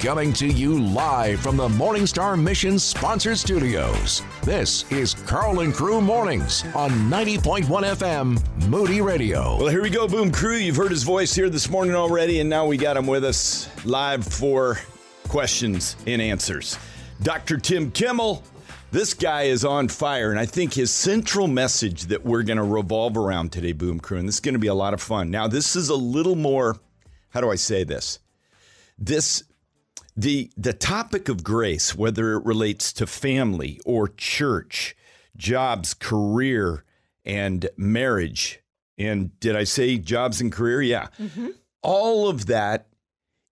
Coming to you live from the Morningstar Mission sponsored studios. This is Karl and Crew Mornings on 90.1 FM Moody Radio. Well, here we go, Boom Crew. You've heard his voice here this morning already, and now we got him with us live for questions and answers. Dr. Tim Kimmel. This guy is on fire, and I think his central message that we're going to revolve around today, Boom Crew, and this is going to be a lot of fun. Now, this is a little more, how do I say this? This the the topic of grace, whether it relates to family or church, jobs, career, and marriage, and did I say jobs and career? Yeah. Mm-hmm. All of that,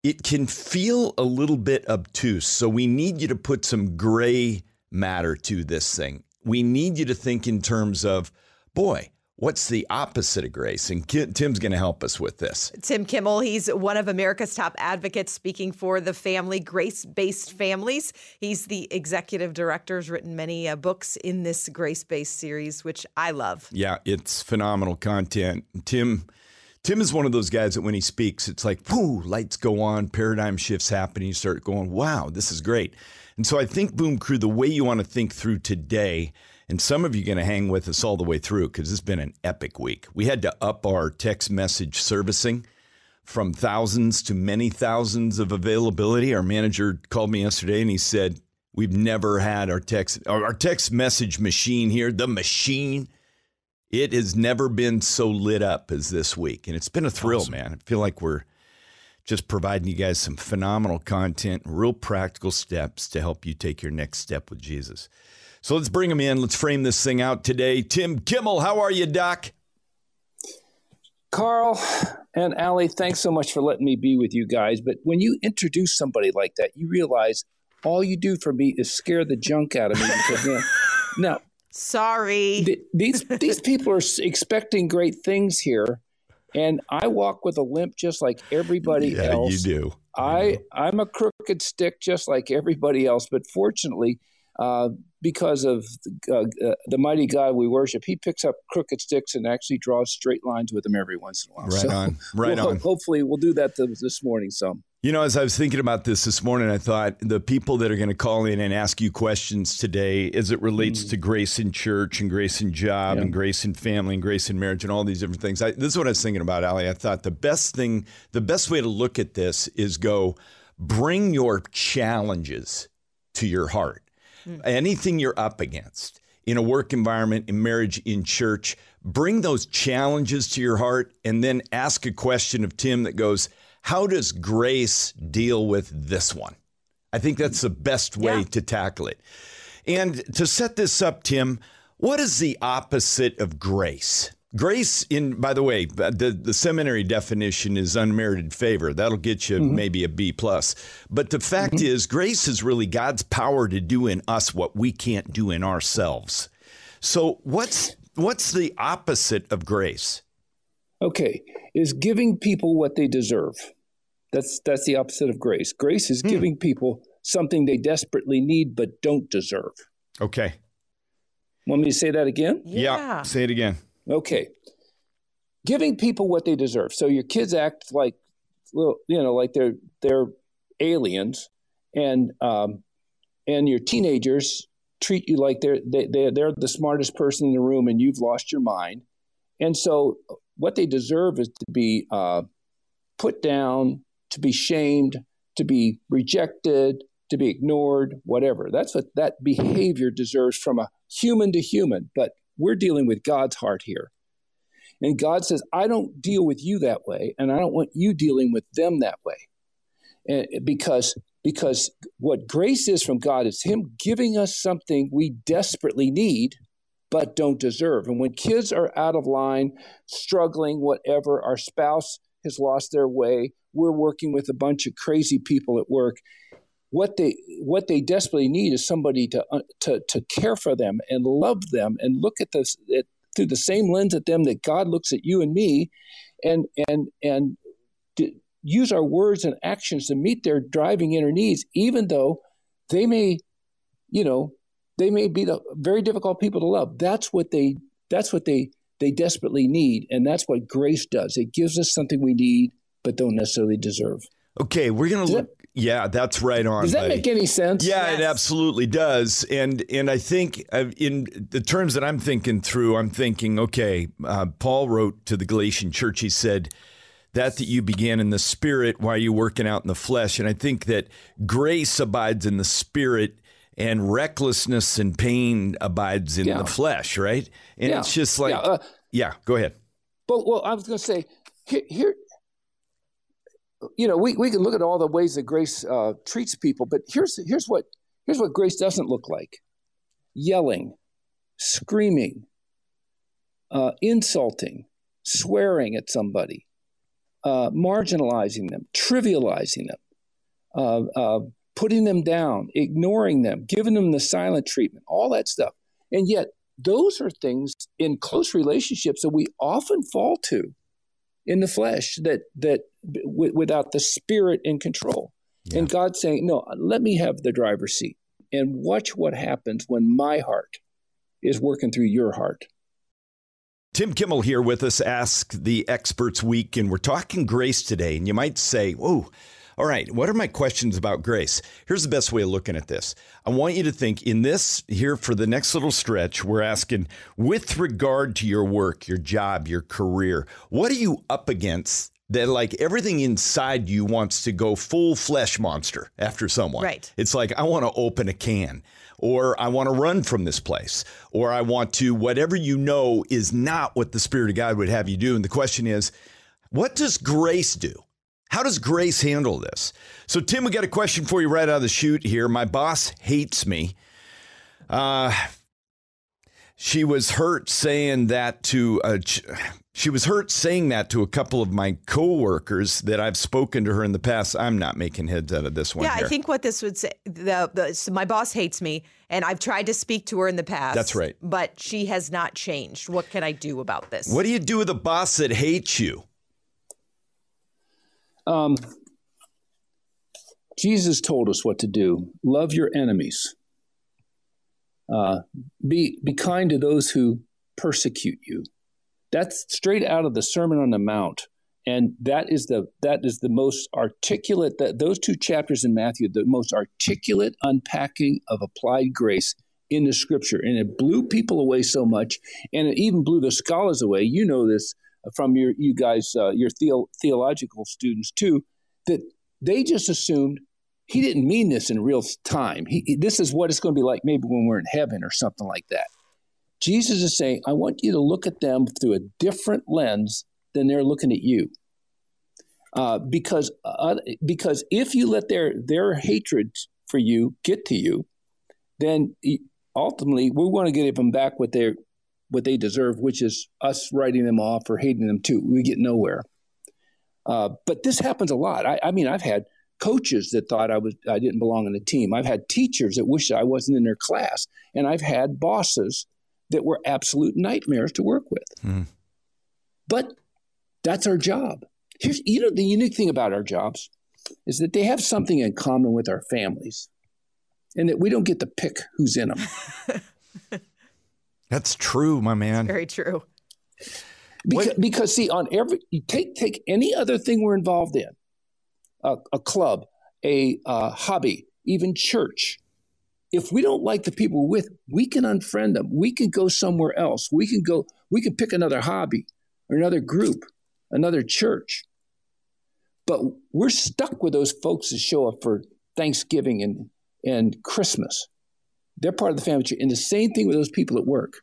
it can feel a little bit obtuse. So we need you to put some gray matter to this thing. We need you to think in terms of, boy, What's the opposite of grace? And Tim's going to help us with this. Tim Kimmel, he's one of America's top advocates speaking for the family, grace based families. He's the executive director, has written many uh, books in this grace based series, which I love. Yeah, it's phenomenal content. Tim. Tim is one of those guys that when he speaks, it's like, whoo, lights go on, paradigm shifts happen, and you start going, wow, this is great. And so I think, Boom Crew, the way you want to think through today and some of you are going to hang with us all the way through because it's been an epic week. We had to up our text message servicing from thousands to many thousands of availability. Our manager called me yesterday and he said, We've never had our text our text message machine here, the machine. It has never been so lit up as this week. And it's been a thrill, awesome. man. I feel like we're just providing you guys some phenomenal content, real practical steps to help you take your next step with Jesus. So let's bring him in. Let's frame this thing out today. Tim Kimmel, how are you, Doc? Karl and Allie, thanks so much for letting me be with you guys. But when you introduce somebody like that, you realize all you do for me is scare the junk out of me. Because, man, now, sorry, th- these these people are expecting great things here, and I walk with a limp just like everybody yeah, else. You do. I I'm a crooked stick just like everybody else, but fortunately, uh, because of uh, uh, the mighty God we worship, He picks up crooked sticks and actually draws straight lines with them every once in a while. Right so on, right we'll, on. Hopefully, we'll do that this morning. Some. You know, as I was thinking about this this morning, I thought the people that are going to call in and ask you questions today, as it relates mm. to grace in church and grace in job yeah. and grace in family and grace in marriage and all these different things. I, this is what I was thinking about, Allie. I thought the best thing, the best way to look at this is go bring your challenges to your heart mm. anything you're up against in a work environment, in marriage, in church, bring those challenges to your heart and then ask a question of Tim that goes, How does grace deal with this one? I think that's the best way yeah. to tackle it. And to set this up, Tim, what is the opposite of grace? Grace, in by the way, the, the seminary definition is unmerited favor. That'll get you mm-hmm. maybe a B plus. But the fact mm-hmm. is, grace is really God's power to do in us what we can't do in ourselves. So what's what's the opposite of grace? Okay, is giving people what they deserve. That's that's the opposite of grace. Grace is hmm. giving people something they desperately need but don't deserve. Okay. Want me to say that again? Yeah. yeah. Say it again. Okay. Giving people what they deserve. So your kids act like, you know, like they're they're aliens, and um, and your teenagers treat you like they're they, they they're the smartest person in the room, and you've lost your mind. And so, what they deserve is to be uh, put down, to be shamed, to be rejected, to be ignored, whatever. That's what that behavior deserves from a human to human. But we're dealing with God's heart here. And God says, I don't deal with you that way, and I don't want you dealing with them that way. And because because what grace is from God is Him giving us something we desperately need, but don't deserve. And when kids are out of line, struggling, whatever, our spouse has lost their way, we're working with a bunch of crazy people at work, what they what they desperately need is somebody to uh, to to care for them and love them and look at this at, through the same lens at them that God looks at you and me, and and and use our words and actions to meet their driving inner needs, even though they may, you know, they may be the very difficult people to love. That's what they that's what they they desperately need, and that's what grace does. It gives us something we need but don't necessarily deserve. Okay, we're gonna look. Yeah, that's right on. Does that buddy. make any sense? Yeah, Yes. it absolutely does. And and I think uh, in the terms that I'm thinking through, I'm thinking, okay, uh, Paul wrote to the Galatian church. He said that that you began in the spirit while you working out in the flesh. And I think that grace abides in the spirit. And recklessness and pain abides in Yeah. the flesh, right? And Yeah. it's just like, Yeah, uh, yeah, go ahead. But well, I was going to say here, here, you know, we, we can look at all the ways that grace uh, treats people, but here's here's what here's what grace doesn't look like: yelling, screaming, uh, insulting, swearing at somebody, uh, marginalizing them, trivializing them, uh, uh, putting them down, ignoring them, giving them the silent treatment, all that stuff, and yet those are things in close relationships that we often fall to in the flesh that that w- without the spirit in control and god saying no let me have the driver's seat and watch what happens when my heart is working through your heart Tim Kimmel here with us, Ask the Experts Week, and we're talking grace today. And you might say, Whoa, all right, what are my questions about grace? Here's the best way of looking at this. I want you to think in this here for the next little stretch, we're asking, with regard to your work, your job, your career, what are you up against that like everything inside you wants to go full flesh monster after someone? Right. It's like, I want to open a can, or I want to run from this place, or I want to, whatever you know is not what the Spirit of God would have you do. And the question is, what does grace do? How does grace handle this? So, Tim, we got a question for you right out of the chute here. My boss hates me. Uh, she was hurt saying that to a, ch- she was hurt saying that to a couple of my coworkers that I've spoken to her in the past. I'm not making heads out of this one. Yeah, here. I think what this would say, the, the so my boss hates me, and I've tried to speak to her in the past. That's right. But she has not changed. What can I do about this? What do you do with a boss that hates you? um, jesus told us what to do love your enemies uh, be be kind to those who persecute you that's straight out of the sermon on the mount. And that is the that is the most articulate that those two chapters in matthew the most articulate unpacking of applied grace in the scripture. And it blew people away so much and it even blew the scholars away. You know this from your you guys uh, your theo- theological students too that they just assumed he didn't mean this in real time. He, this is what it's going to be like maybe when we're in heaven or something like that jesus is saying i want you to look at them through a different lens than they're looking at you uh, because uh, because if you let their their hatred for you get to you then ultimately we want to give them back what they what they deserve, which is us writing them off or hating them too. We get nowhere. Uh, but this happens a lot. I, I mean, I've had coaches that thought I was I didn't belong in the team. I've had teachers that wish I wasn't in their class, and I've had bosses that were absolute nightmares to work with. But that's our job. Here's you know the unique thing about our jobs is that they have something in common with our families, and that we don't get to pick who's in them. That's true, my man. Very true. Because, because see, on every you take take any other thing we're involved in, a, a club, a uh, hobby, even church. If we don't like the people with, we can unfriend them. We can go somewhere else. We can go. We can pick another hobby or another group, another church. But we're stuck with those folks that show up for Thanksgiving and and Christmas. They're part of the family and the same thing with those people at work.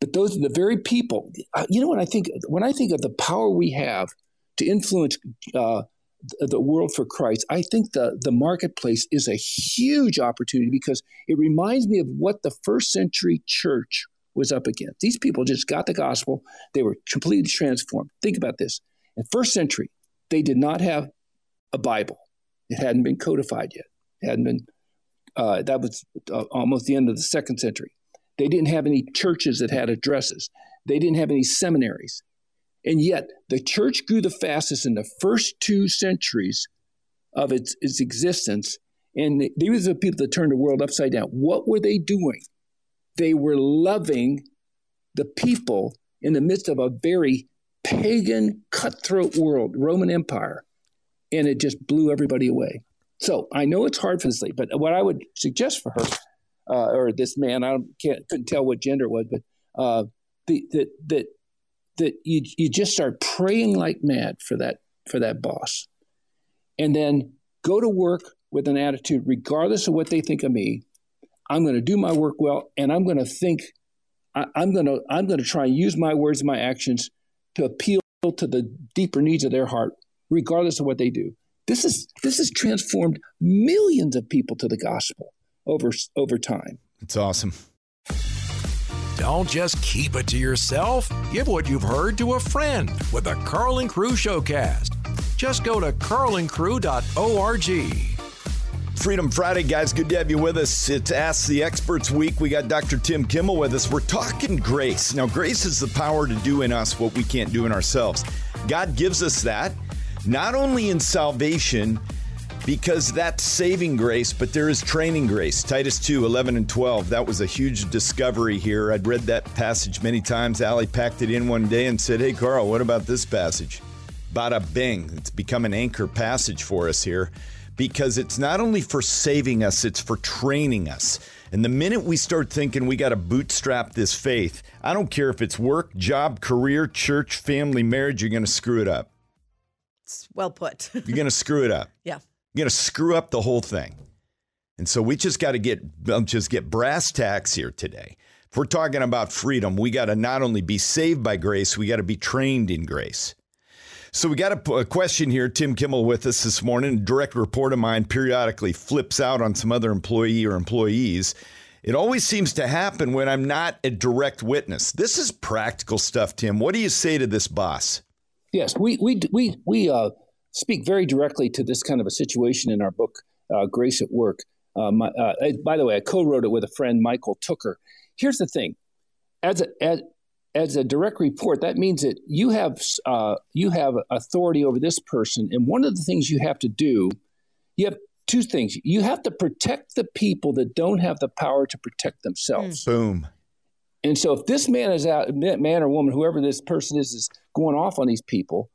But those are the very people. You know what I think? When I think of the power we have to influence uh, the world for Christ, I think the the marketplace is a huge opportunity because it reminds me of what the first century church was up against. These people just got the gospel; they were completely transformed. Think about this: in first century, they did not have a Bible; it hadn't been codified yet. It hadn't been. Uh, that was uh, almost the end of the second century. They didn't have any churches that had addresses. They didn't have any seminaries. And yet, the church grew the fastest in the first two centuries of its, its existence. And these are the people that turned the world upside down. What were they doing? They were loving the people in the midst of a very pagan, cutthroat world, Roman Empire. And it just blew everybody away. So I know it's hard for this lady, but what I would suggest for her uh, or this man, I can't couldn't tell what gender it was, but uh, the, that that that you you just start praying like mad for that for that boss, and then go to work with an attitude, regardless of what they think of me. I'm going to do my work well, and I'm going to think. I, I'm going to I'm going to try and use my words and my actions to appeal to the deeper needs of their heart, regardless of what they do. This is this has transformed millions of people to the gospel over over time. It's awesome. Don't just keep it to yourself. Give what you've heard to a friend with the Karl and Crew Showcast. Just go to karlandcrew.org. Freedom Friday, guys. Good to have you with us. It's Ask the Experts Week. We got Dr. Tim Kimmel with us. We're talking grace. Now, grace is the power to do in us what we can't do in ourselves. God gives us that, not only in salvation, because that's saving grace, but there is training grace. Titus 2 11 and 12. That was a huge discovery here. I'd read that passage many times. Allie packed it in one day and said, Hey, Karl, what about this passage? Bada bing. It's become an anchor passage for us here because it's not only for saving us, it's for training us. And the minute we start thinking we got to bootstrap this faith, I don't care if it's work, job, career, church, family, marriage, you're going to screw it up. It's well put. you're going to screw it up. Yeah. You're going to screw up the whole thing. And so we just got to get just get brass tacks here today. If we're talking about freedom, we got to not only be saved by grace, we got to be trained in grace. So we got a, a, question here. Tim Kimmel with us this morning. A direct report of mine periodically flips out on some other employee or employees. It always seems to happen when I'm not a direct witness. This is practical stuff, Tim. What do you say to this boss? Yes, we we we we uh, speak very directly to this kind of a situation in our book, uh, Grace at Work. Uh, my, uh, by the way, I co-wrote it with a friend, Michael Tooker. Here's the thing: as a as, as a direct report, that means that you have uh, you have authority over this person, and one of the things you have to do, you have two things. You have to protect the people that don't have the power to protect themselves. Mm. Boom. And so, if this man is out, man or woman, whoever this person is, is going off on these people,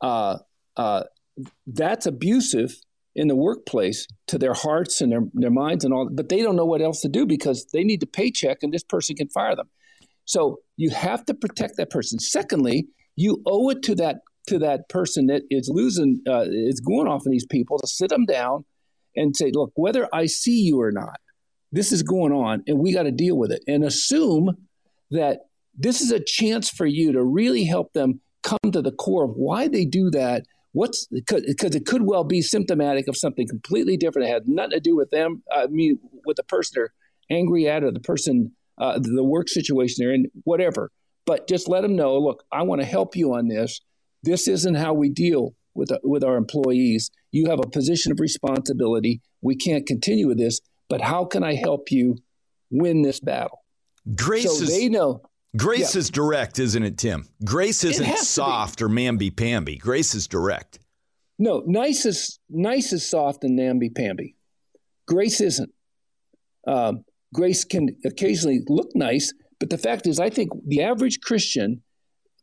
uh, uh, that's abusive in the workplace to their hearts and their, their minds and all. But they don't know what else to do because they need the paycheck, and this person can fire them. So you have to protect that person. Secondly, you owe it to that to that person that is losing uh, is going off on these people to sit them down and say, look, whether I see you or not, this is going on, and we got to deal with it. And assume that this is a chance for you to really help them come to the core of why they do that. What's because it could well be symptomatic of something completely different. It had nothing to do with them. I mean, with the person they're angry at or the person uh, the work situation they're in, whatever. But just let them know, look, I want to help you on this. This isn't how we deal with uh, with our employees. You have a position of responsibility. We can't continue with this, but how can I help you win this battle? Grace so is, they know. Grace yeah. is direct, isn't it, Tim? Grace isn't soft or mamby pamby. Grace is direct. No, nice is nice is soft and namby pamby. Grace isn't. Um, grace can occasionally look nice, but the fact is, I think the average Christian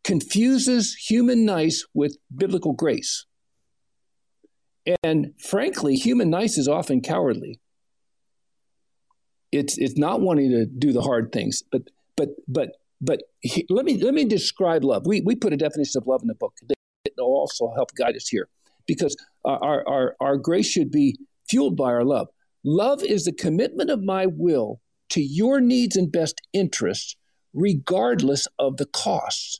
confuses human nice with biblical grace. And frankly, human nice is often cowardly. It's it's not wanting to do the hard things, but but but but he, let me let me describe love. We we put a definition of love in the book that will also help guide us here, because our our our grace should be fueled by our love. Love is the commitment of my will to your needs and best interests, regardless of the costs.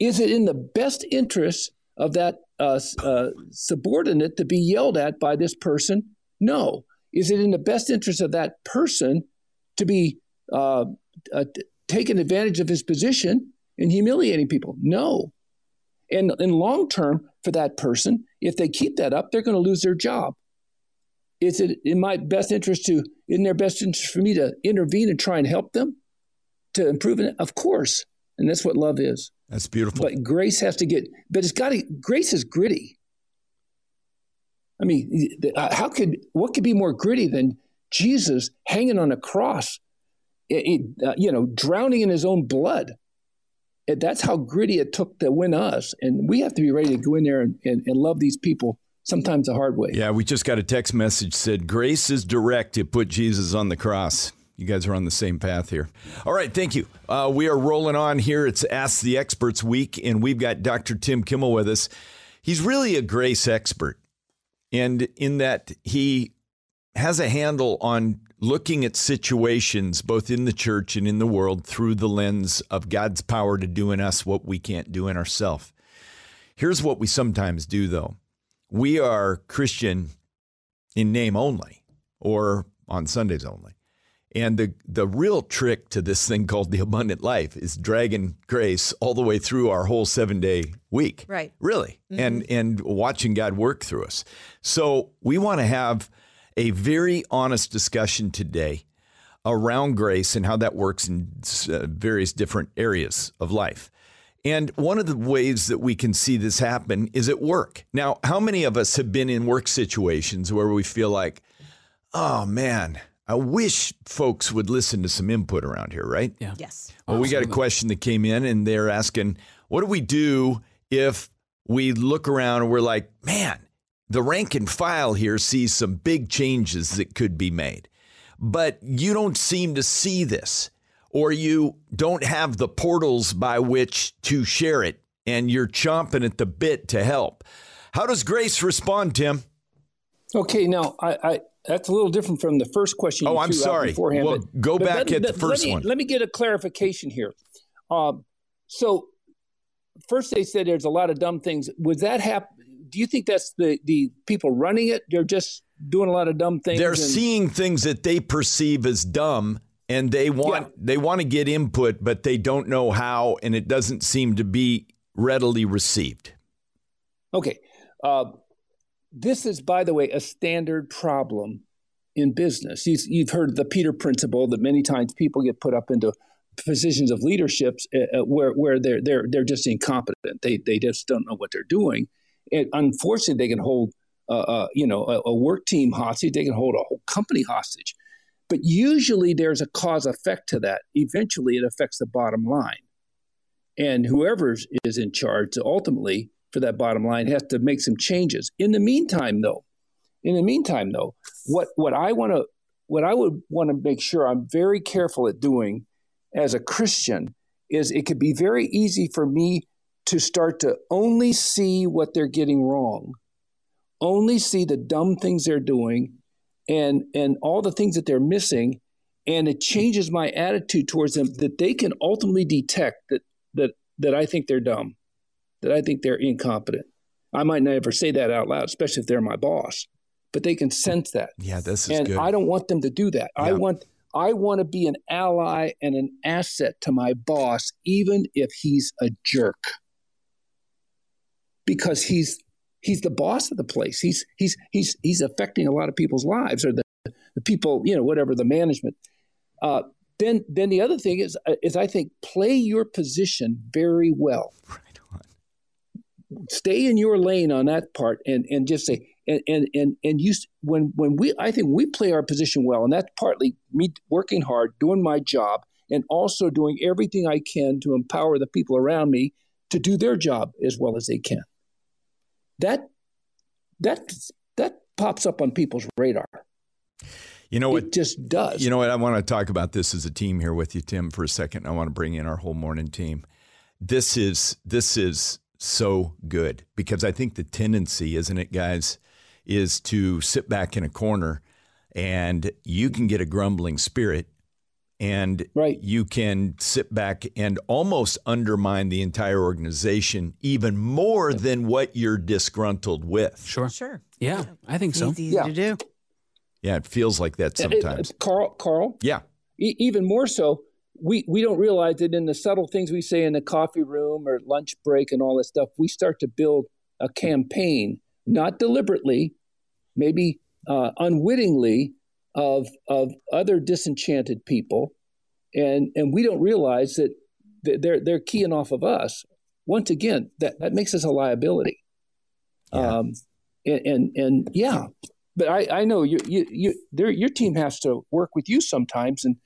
Is it in the best interest of that uh, uh, subordinate to be yelled at by this person? No. Is it in the best interest of that person to be uh, uh taking advantage of his position and humiliating people? No. And in long term, for that person, if they keep that up, they're going to lose their job. Is it in my best interest to, in their best interest for me to intervene and try and help them to improve it? Of course. And that's what love is. That's beautiful. But grace has to get, but it's got to, grace is gritty. I mean, how could, what could be more gritty than Jesus hanging on a cross, it, it, uh, you know, drowning in his own blood? It, that's how gritty it took to win us. And we have to be ready to go in there and, and, and love these people sometimes the hard way. Yeah, we just got a text message said grace is direct to put Jesus on the cross. You guys are on the same path here. All right, thank you. Uh, we are rolling on here. It's Ask the Experts week, and we've got Dr. Tim Kimmel with us. He's really a grace expert, and in that he has a handle on looking at situations both in the church and in the world through the lens of God's power to do in us what we can't do in ourselves. Here's what we sometimes do, though we are Christian in name only or on Sundays only. And the, the real trick to this thing called the abundant life is dragging grace all the way through our whole seven day week. Right. Really. Mm-hmm. And and watching God work through us. So we want to have a very honest discussion today around grace and how that works in uh, various different areas of life. And one of the ways that we can see this happen is at work. Now, how many of us have been in work situations where we feel like, oh man, I wish folks would listen to some input around here, right? Yeah. Yes. Well, we got a question that came in and they're asking, what do we do if we look around and we're like, man, the rank and file here sees some big changes that could be made, but you don't seem to see this, or you don't have the portals by which to share it, and you're chomping at the bit to help. How does Grace respond, Tim? Okay, now I, I that's a little different from the first question. oh, I'm sorry. Beforehand, well, but, go but back let, at the first let me, one. Let me get a clarification here. Um, so, first they said there's a lot of dumb things. Was that happen? Do you think that's the the people running it? They're just doing a lot of dumb things. They're and, seeing things that they perceive as dumb, and they want yeah. they want to get input, but they don't know how, and it doesn't seem to be readily received. Okay. Uh, this is, by the way, a standard problem in business. You've heard the Peter principle that many times people get put up into positions of leadership uh, uh, where, where they're, they're, they're just incompetent. They, they just don't know what they're doing. And unfortunately, they can hold uh, uh, you know a, a work team hostage. They can hold a whole company hostage. But usually, there's a cause effect to that. Eventually, it affects the bottom line, and whoever is in charge ultimately for that bottom line has to make some changes. In the meantime, though, in the meantime, though, what what I want to what I would want to make sure I'm very careful at doing as a Christian is it could be very easy for me to start to only see what they're getting wrong, only see the dumb things they're doing, and and all the things that they're missing, and it changes my attitude towards them that they can ultimately detect that that that I think they're dumb that I think they're incompetent. I might never say that out loud, especially if they're my boss, but they can sense that. Yeah, this is and good. I don't want them to do that. Yeah. I want I want to be an ally and an asset to my boss, even if he's a jerk, because he's he's the boss of the place. He's he's he's he's affecting a lot of people's lives, or the the people, you know, whatever the management. Uh, then then the other thing is is I think play your position very well. Right on. stay in your lane on that part and and just say and and and, and you when when we I think we play our position well and that's partly me working hard doing my job and also doing everything I can to empower the people around me to do their job as well as they can. That that that pops up on people's radar. You know what? It just does. You know what? I want to talk about this as a team here with you, Tim, for a second. I want to bring in our whole morning team. This is this is so good because I think the tendency, isn't it, guys, is to sit back in a corner and you can get a grumbling spirit and right. you can sit back and almost undermine the entire organization even more than what you're disgruntled with. Sure. Sure. Yeah, I think so. It's easy yeah. to do. Yeah, it feels like that sometimes. It, it, Karl, Karl. Yeah. E- even more so, we, we don't realize that in the subtle things we say in the coffee room or lunch break and all that stuff, we start to build a campaign, not deliberately, maybe uh, unwittingly, of of other disenchanted people, and and we don't realize that they're they're keying off of us. Once again, that that makes us a liability. Yeah. Um, and, and and yeah, but I I know you you you your team has to work with you sometimes and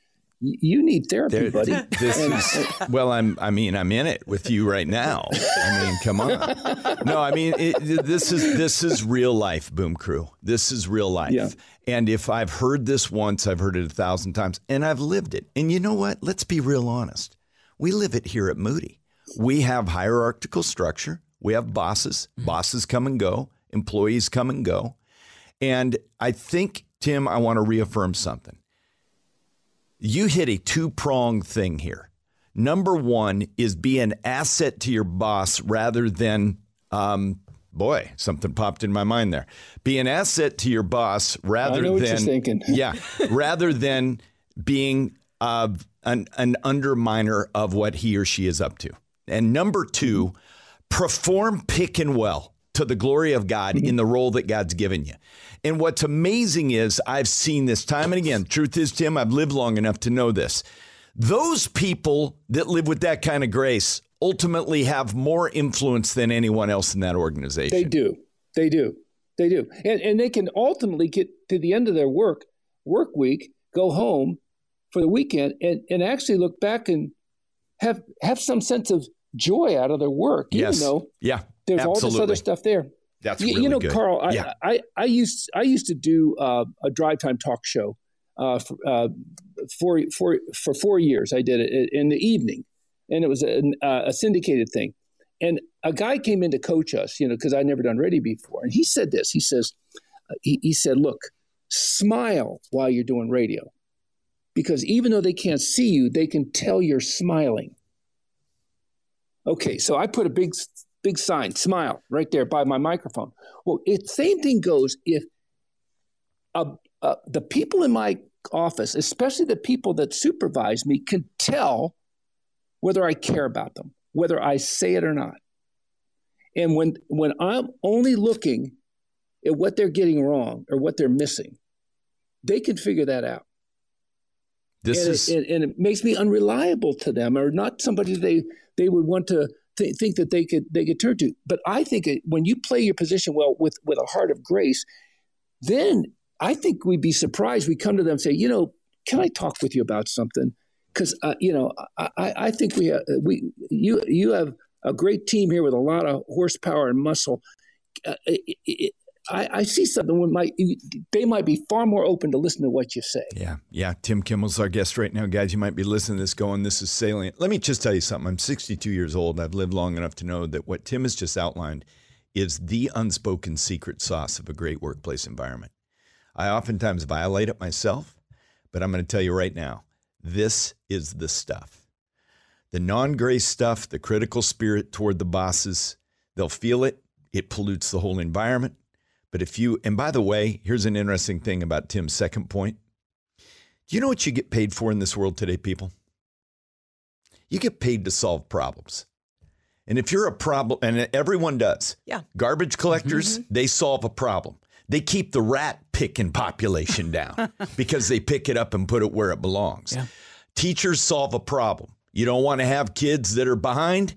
you need therapy, there, buddy. This is well, I'm. I mean, I'm in it with you right now. I mean, come on. No, I mean, it, this is this is real life, Boom Crew. This is real life. Yeah. And if I've heard this once, I've heard it a thousand times, and I've lived it. And you know what? Let's be real honest. We live it here at Moody. We have hierarchical structure. We have bosses. Mm-hmm. Bosses come and go. Employees come and go. And I think, Tim, I want to reaffirm something you hit a two pronged thing here. Number one is be an asset to your boss rather than, um, boy, something popped in my mind there. Be an asset to your boss rather than, yeah, rather than being uh, an, an underminer of what he or she is up to. And number two, perform pick and well to the glory of God mm-hmm. in the role that God's given you. And what's amazing is I've seen this time and again. Truth is, Tim, I've lived long enough to know this. Those people that live with that kind of grace ultimately have more influence than anyone else in that organization. They do. They do. They do. And, and they can ultimately get to the end of their work, work week, go home for the weekend and, and actually look back and have have some sense of joy out of their work, yes. even though yeah, there's absolutely. all this other stuff there. That's you, really you know, good. Karl. I, yeah. I, I, used I used to do uh, a drive time talk show uh, for, uh, for, for for four years. I did it in the evening, and it was a, uh, a syndicated thing. And a guy came in to coach us, you know, because I'd never done radio before, and he said this. He says, uh, he, he said, "Look, smile while you're doing radio, because even though they can't see you, they can tell you're smiling." Okay, so I put a big big sign, smile, right there by my microphone. Well, it same thing goes if uh, uh, the people in my office, especially the people that supervise me, can tell whether I care about them, whether I say it or not. And when when I'm only looking at what they're getting wrong or what they're missing, they can figure that out. This and is it, and, and it makes me unreliable to them, or not somebody they they would want to th- think that they could they could turn to. But I think it, when you play your position well with with a heart of grace, then I think we'd be surprised. We come to them and say, you know, can I talk with you about something? Because uh, you know, I, I think we have, we you you have a great team here with a lot of horsepower and muscle. Uh, I, I, see something when might they might be far more open to listen to what you say. Yeah, yeah. Tim Kimmel's our guest right now, guys. You might be listening to this going, "This is salient." Let me just tell you something. I'm 62 years old. I've lived long enough to know that what Tim has just outlined is the unspoken secret sauce of a great workplace environment. I oftentimes violate it myself, but I'm going to tell you right now, this is the stuff. The non-grace stuff, the critical spirit toward the bosses, they'll feel it. It pollutes the whole environment but if you, and by the way, here's an interesting thing about Tim's second point. Do you know what you get paid for in this world today, people? You get paid to solve problems. And if you're a problem, and everyone does, yeah. garbage collectors, mm-hmm. they solve a problem. They keep the rat picking population down because they pick it up and put it where it belongs. Yeah. Teachers solve a problem. You don't want to have kids that are behind,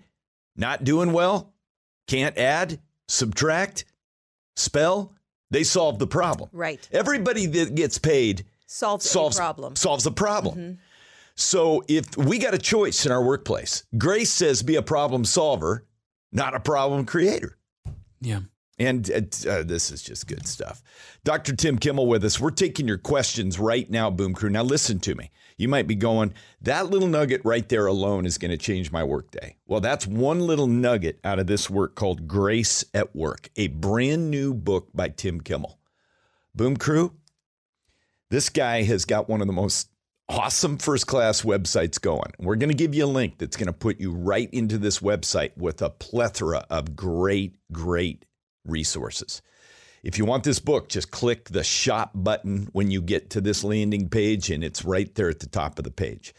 not doing well, can't add, subtract spell, they solve the problem. Right. Everybody that gets paid solves, solves a problem. Solves a problem. Mm-hmm. So if we got a choice in our workplace, Grace says be a problem solver, not a problem creator. Yeah. And uh, this is just good stuff. Dr. Tim Kimmel with us. We're taking your questions right now, Boom Crew. Now, listen to me. You might be going, that little nugget right there alone is going to change my workday. Well, that's one little nugget out of this work called Grace at Work, a brand new book by Tim Kimmel. Boom Crew, this guy has got one of the most awesome first class websites going. We're going to give you a link that's going to put you right into this website with a plethora of great, great resources. If you want this book, just click the shop button when you get to this landing page, and it's right there at the top of the page.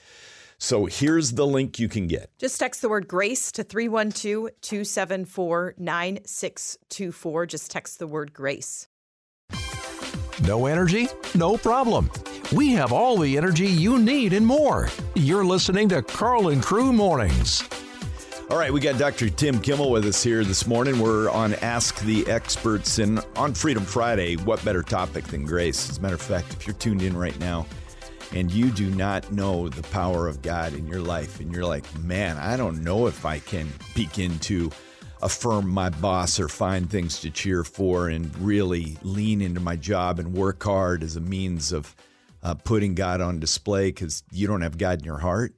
So here's the link you can get. Just text the word grace to 312 274 9624. Just text the word grace. No energy? No problem. We have all the energy you need and more. You're listening to Karl and Crew Mornings. All right, we got Dr. Tim Kimmel with us here this morning. We're on Ask the Experts, and on Freedom Friday, what better topic than grace? As a matter of fact, if you're tuned in right now and you do not know the power of God in your life, and you're like, man, I don't know if I can begin to affirm my boss or find things to cheer for and really lean into my job and work hard as a means of uh, putting God on display because you don't have God in your heart.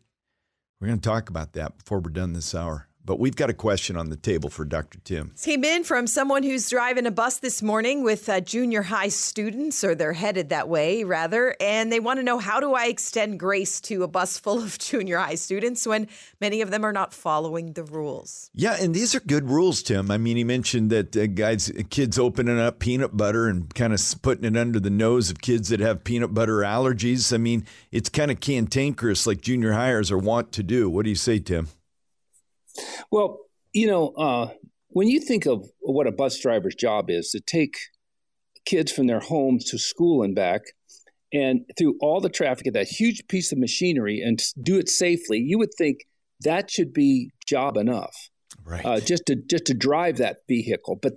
We're going to talk about that before we're done this hour. But we've got a question on the table for Dr. Tim. This came in from someone who's driving a bus this morning with uh, junior high students, or they're headed that way, rather. And they want to know how do I extend grace to a bus full of junior high students when many of them are not following the rules? Yeah, and these are good rules, Tim. I mean, he mentioned that uh, guys, kids opening up peanut butter and kind of putting it under the nose of kids that have peanut butter allergies. I mean, it's kind of cantankerous like junior highers are wont to do. What do you say, Tim? Well, you know, uh, when you think of what a bus driver's job is to take kids from their homes to school and back, and through all the traffic of that huge piece of machinery and do it safely, you would think that should be job enough, right? Uh, just to just to drive that vehicle. But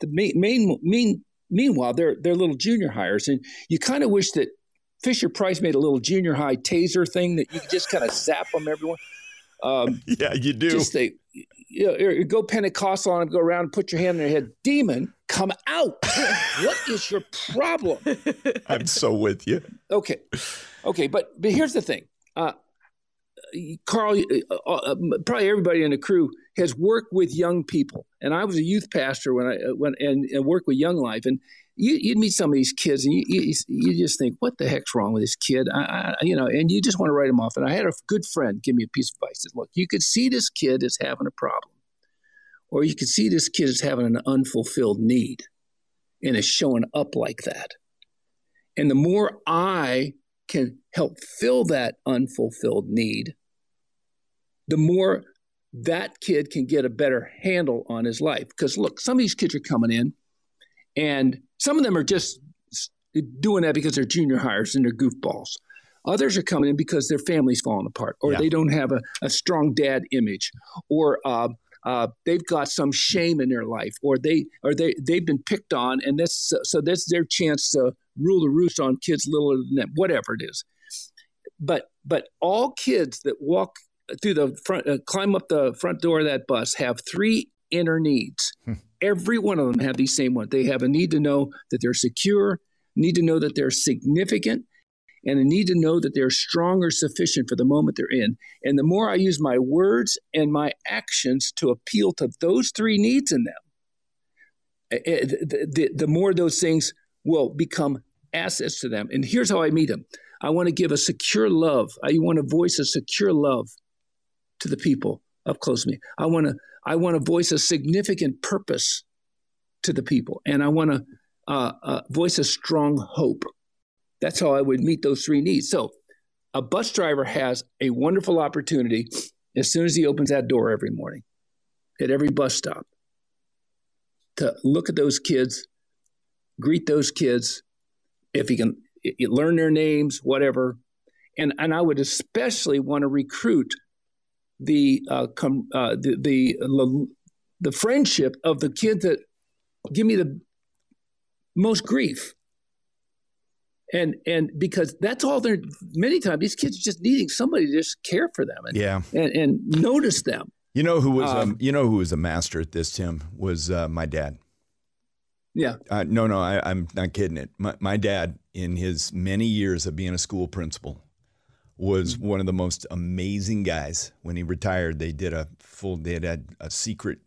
the main, main, main meanwhile, they're they're little junior highers, and you kind of wish that Fisher Price made a little junior high taser thing that you could just kind of zap them everyone. Um, yeah, you do. Just you know, go Pentecostal on them, go around and put your hand in their head. Demon, come out. what is your problem? I'm so with you. Okay. Okay. But, but here's the thing. Uh, Karl, uh, uh, probably everybody in the crew has worked with young people, and I was a youth pastor when I uh, went and, and worked with Young Life, and you, would meet some of these kids and you, you, you, just think, what the heck's wrong with this kid? I, I, you know, and you just want to write him off. And I had a good friend give me a piece of advice. Said, look, you could see this kid is having a problem, or you could see this kid is having an unfulfilled need, and it's showing up like that. And the more I can help fill that unfulfilled need, the more that kid can get a better handle on his life. Because look, some of these kids are coming in and some of them are just doing that because they're junior highers and they're goofballs. Others are coming in because their family's falling apart, or yeah. they don't have a, a, strong dad image, or uh, uh, they've got some shame in their life, or they or they they've been picked on, and this so that's their chance to rule the roost on kids littler than them, whatever it is. But but all kids that walk through the front, uh, climb up the front door of that bus have three inner needs. Every one of them have these same ones. They have a need to know that they're secure, need to know that they're significant, and a need to know that they're strong or sufficient for the moment they're in. And the more I use my words and my actions to appeal to those three needs in them, eh, eh, the, the, the more those things will become assets to them. And here's how I meet them I want to give a secure love. I want to voice a secure love to the people up close to me. I want to I want to voice a significant purpose to the people, and I want to uh, uh, voice a strong hope. That's how I would meet those three needs. So, a bus driver has a wonderful opportunity as soon as he opens that door every morning at every bus stop to look at those kids, greet those kids, if he can learn their names, whatever. And, and I would especially want to recruit the uh, com, uh, the the, the friendship of the kids that give me the most grief. And and because that's all they're many times these kids are just needing somebody to just care for them and yeah and, and notice them. You know who was um, um, you know who was a master at this, Tim? Was uh, my dad. Yeah. Uh, no, no, I, am not kidding it. My, my dad, in his many years of being a school principal, was one of the most amazing guys. When he retired, they did a full, they had, had a secret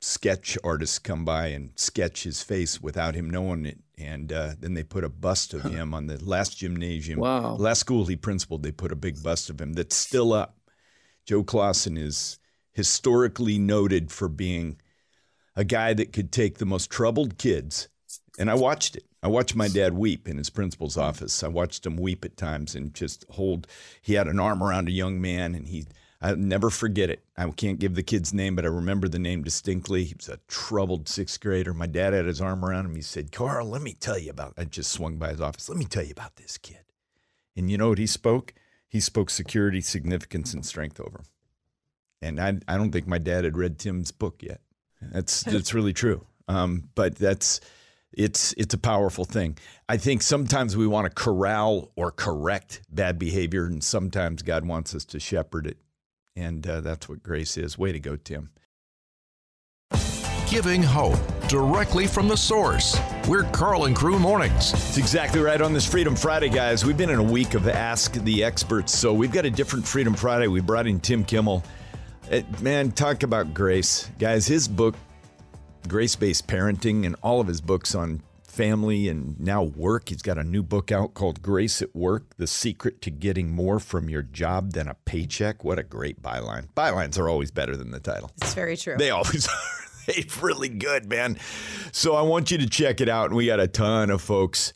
sketch artist come by and sketch his face without him knowing it. And uh, then they put a bust of him on the last gymnasium. Wow. Last school he principaled, they put a big bust of him that's still up. Joe Clauson is historically noted for being a guy that could take the most troubled kids. And I watched it. I watched my dad weep in his principal's office. I watched him weep at times and just hold. He had an arm around a young man, and he. I'll never forget it. I can't give the kid's name, but I remember the name distinctly. He was a troubled sixth grader. My dad had his arm around him. He said, "Karl, let me tell you about." I just swung by his office. Let me tell you about this kid. And you know what he spoke? He spoke security, significance, and strength over him. And I, I don't think my dad had read Tim's book yet. That's that's really true. Um, but that's it's it's a powerful thing. I think sometimes we want to corral or correct bad behavior, and sometimes God wants us to shepherd it, and uh, that's what grace is. Way to go, Tim. Giving hope directly from the source. We're Karl and Crew Mornings. It's exactly right on this Freedom Friday, guys. We've been in a week of Ask the Experts, so we've got a different Freedom Friday. We brought in Tim Kimmel. It, uh, man, talk about grace, guys. His book grace based parenting and all of his books on family and now work. He's got a new book out called Grace at Work The Secret to Getting More from Your Job Than a Paycheck. What a great byline. Bylines are always better than the title. It's very true. They always are. They're really good, man. So I want you to check it out. And we got a ton of folks.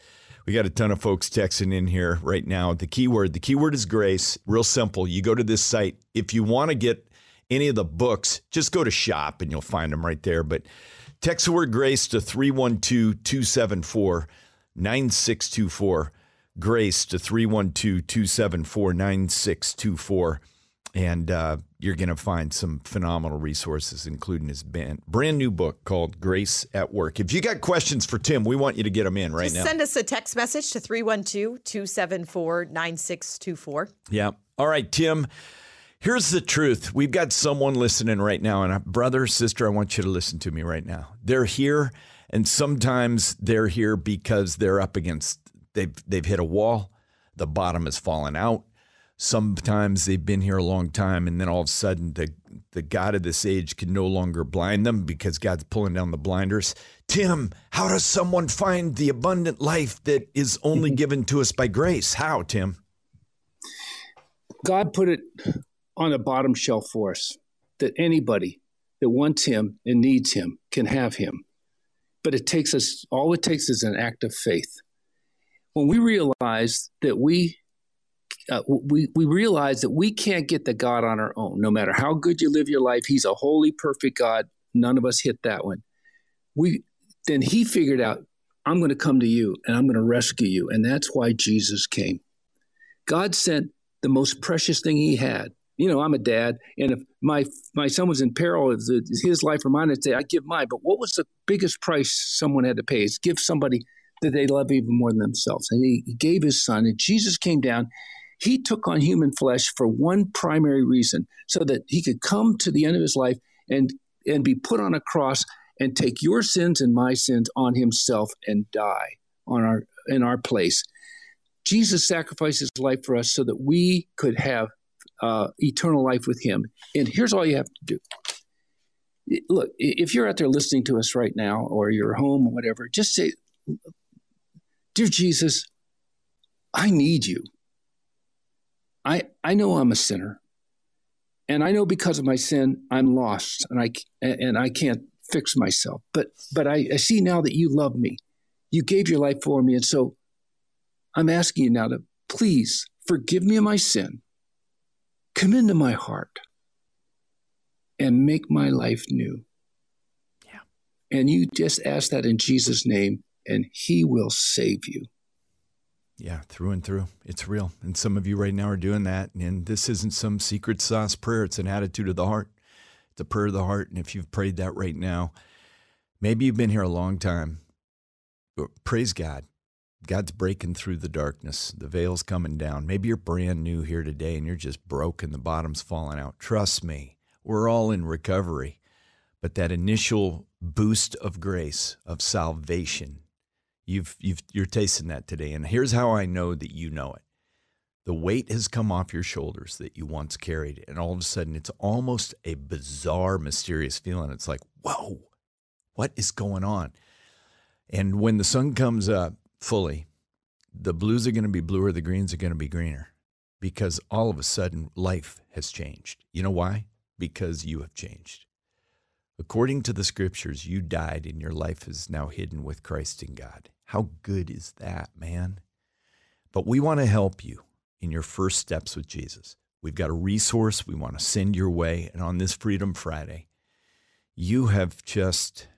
We got a ton of folks texting in here right now. The keyword, the keyword is grace. Real simple. You go to this site. If you want to get any of the books, just go to shop and you'll find them right there. But Text the word grace to 312 274 9624. Grace to 312 274 9624. And uh, you're going to find some phenomenal resources, including his band, brand new book called Grace at Work. If you got questions for Tim, we want you to get them in right Just now. Send us a text message to 312 274 9624. Yeah. All right, Tim. Here's the truth. We've got someone listening right now, and brother, sister, I want you to listen to me right now. They're here, and sometimes they're here because they're up against they've they've hit a wall, the bottom has fallen out. Sometimes they've been here a long time, and then all of a sudden the the God of this age can no longer blind them because God's pulling down the blinders. Tim, how does someone find the abundant life that is only given to us by grace? How, Tim? God put it on a bottom shelf for us that anybody that wants him and needs him can have him. But it takes us, all it takes is an act of faith. When we realize that we, uh, we, we realize that we can't get the God on our own, no matter how good you live your life, he's a holy, perfect God. None of us hit that one. We, then he figured out, I'm going to come to you and I'm going to rescue you. And that's why Jesus came. God sent the most precious thing he had, you know, I'm a dad, and if my my son was in peril, of his life or mine, I'd say I give mine. But what was the biggest price someone had to pay? Is give somebody that they love even more than themselves. And he, he gave his son, and Jesus came down. He took on human flesh for one primary reason, so that he could come to the end of his life and and be put on a cross and take your sins and my sins on himself and die on our in our place. Jesus sacrificed his life for us so that we could have uh, eternal life with Him. And here's all you have to do. Look, if you're out there listening to us right now, or you're home or whatever, just say, Dear Jesus, I need you. I, I know I'm a sinner. And I know because of my sin, I'm lost and I, and I can't fix myself. But, but I, I see now that you love me. You gave your life for me. And so I'm asking you now to please forgive me of my sin Come into my heart and make my life new. Yeah. And you just ask that in Jesus' name, and He will save you. Yeah, through and through. It's real. And some of you right now are doing that. And this isn't some secret sauce prayer, it's an attitude of the heart. It's a prayer of the heart. And if you've prayed that right now, maybe you've been here a long time. Praise God. God's breaking through the darkness. The veil's coming down. Maybe you're brand new here today and you're just broken. The bottom's falling out. Trust me, we're all in recovery. But that initial boost of grace, of salvation, you've, you've, you're tasting that today. And here's how I know that you know it the weight has come off your shoulders that you once carried. And all of a sudden, it's almost a bizarre, mysterious feeling. It's like, whoa, what is going on? And when the sun comes up, fully, the blues are going to be bluer, the greens are going to be greener because all of a sudden life has changed. You know why? Because you have changed. According to the scriptures, you died and your life is now hidden with Christ in God. How good is that, man? But we want to help you in your first steps with Jesus. We've got a resource we want to send your way. And on this Freedom Friday, you have just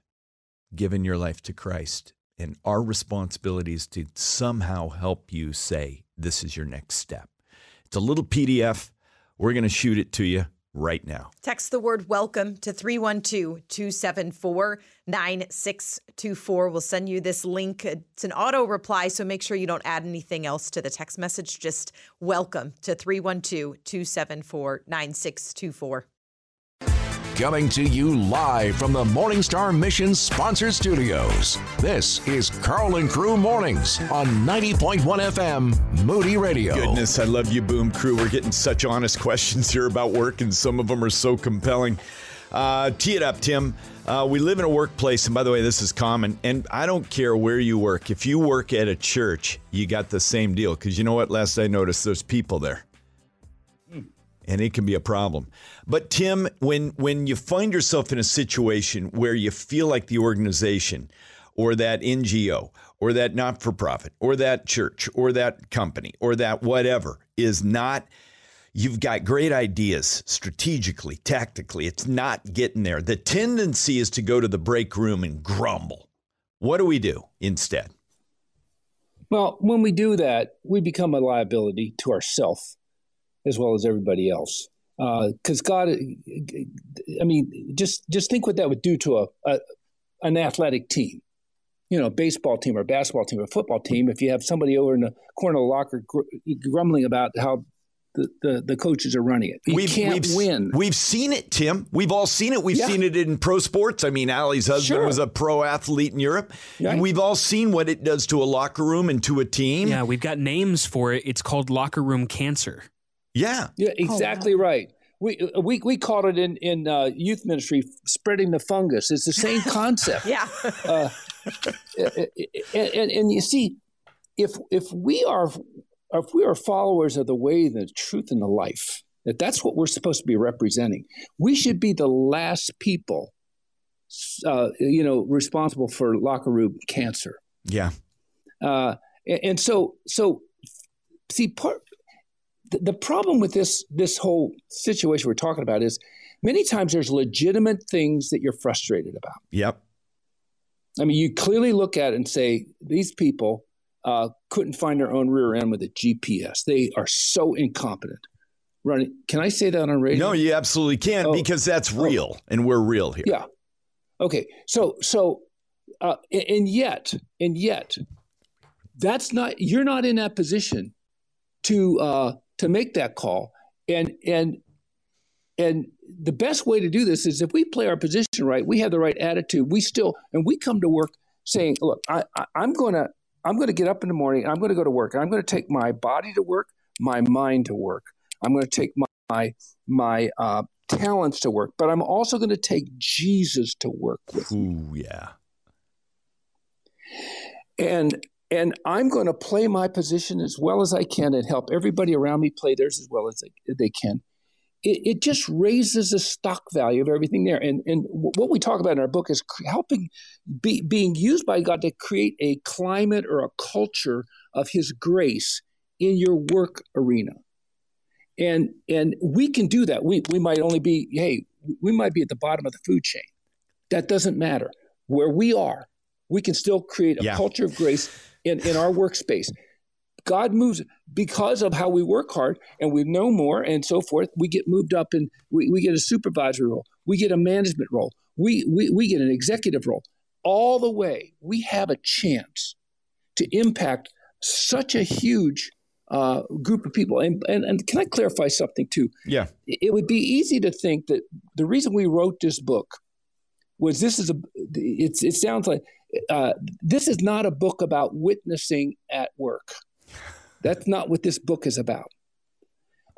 given your life to Christ and our responsibility is to somehow help you say, this is your next step. It's a little PDF. We're going to shoot it to you. right now. Text the word welcome to 312 274 9624. We'll send you this link. It's an auto reply, so make sure you don't add anything else to the text message. Just welcome to 312 274 9624. Coming to you live from the Morningstar Mission sponsored studios. This is Karl and Crew Mornings on 90.1 FM Moody Radio. Goodness, I love you, Boom Crew. We're getting such honest questions here about work, and some of them are so compelling. Uh, tee it up, Tim. Uh, we live in a workplace, and by the way, this is common. And I don't care where you work. If you work at a church, you got the same deal. Because you know what? Last I noticed, there's people there and it can be a problem. But Tim, when when you find yourself in a situation where you feel like the organization or that NGO or that not-for-profit or that church or that company or that whatever is not you've got great ideas strategically, tactically, it's not getting there. The tendency is to go to the break room and grumble. What do we do instead? Well, when we do that, we become a liability to ourselves as well as everybody else. Because uh, God, I mean, just just think what that would do to a, a an athletic team you know, a baseball team or a basketball team or a football team, if you have somebody over in the corner of the locker gr- grumbling about how the, the, the, coaches are running it. You we've, can't we've, win. We've seen it, Tim. We've all seen it. We've yeah. seen it in pro sports. I mean, Allie's husband sure. was a pro athlete in Europe. Right. And we've all seen what it does to a locker room and to a team. Yeah, we've got names for it. It's called locker room cancer. Yeah. Yeah, exactly oh, wow. right. We, uh, we, we called it in, in uh, youth ministry spreading the fungus. It's the same concept. yeah. uh, and, and, and, you see, if, if we are if we are followers of the way, the truth, and the life, that that's what we're supposed to be representing, we should be the last people, uh, you know, responsible for locker room cancer. Yeah. Uh, and, and so, so see, part the, the problem with this this whole situation we're talking about is many times there's legitimate things that you're frustrated about. Yep. I mean, you clearly look at it and say these people uh, couldn't find their own rear end with a GPS. They are so incompetent. Running. Can I say that on radio? No, you absolutely can oh. because that's oh. real, oh. and we're real here. Yeah. Okay. So so, uh, and yet, and yet, that's not. You're not in that position to uh, to make that call. And and and the best way to do this is if we play our position right, we have the right attitude. We still and we come to work saying, "Look, I, I, I'm going to I'm going to get up in the morning. I'm going to go to work. I'm going to take my body to work, my mind to work. I'm going to take my my, my uh, talents to work, but I'm also going to take Jesus to work with. Ooh, yeah. And and I'm going to play my position as well as I can and help everybody around me play theirs as well as they, they can. It, it, just raises the stock value of everything there. And, and what we talk about in our book is helping, be, being used by God to create a climate or a culture of His grace in your work arena. And, and we can do that. We, we might only be, hey, we might be at the bottom of the food chain. That doesn't matter. Where we are, we can still create a yeah. culture of grace in, in our workspace. God moves because of how we work hard and we know more and so forth. We get moved up and we, we get a supervisory role. We get a management role. We, we, we get an executive role. All the way, we have a chance to impact such a huge uh, group of people. And, and, and can I clarify something too? Yeah. It would be easy to think that the reason we wrote this book was this is a, it's, it sounds like uh, this is not a book about witnessing at work. That's not what this book is about.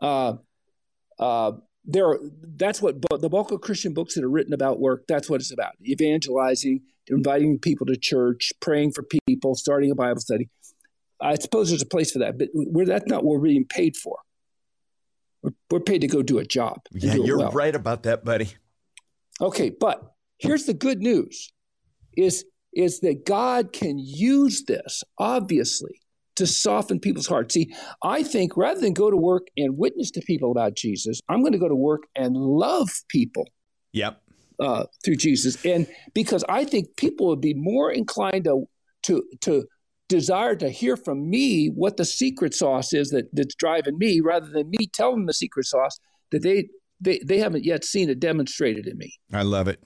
Uh, uh, there, are, that's what the bulk of Christian books that are written about work. That's what it's about: evangelizing, inviting people to church, praying for people, starting a Bible study. I suppose there's a place for that, but that's not what we're being paid for. We're, we're paid to go do a job. Yeah, you're well. right about that, buddy. Okay, but here's the good news: is is that God can use this, obviously, to soften people's hearts. See, I think rather than go to work and witness to people about Jesus, I'm going to go to work and love people. Yep. Uh, through Jesus, and because I think people would be more inclined to to to desire to hear from me what the secret sauce is that that's driving me, rather than me telling them the secret sauce that they they, they haven't yet seen it demonstrated in me. I love it.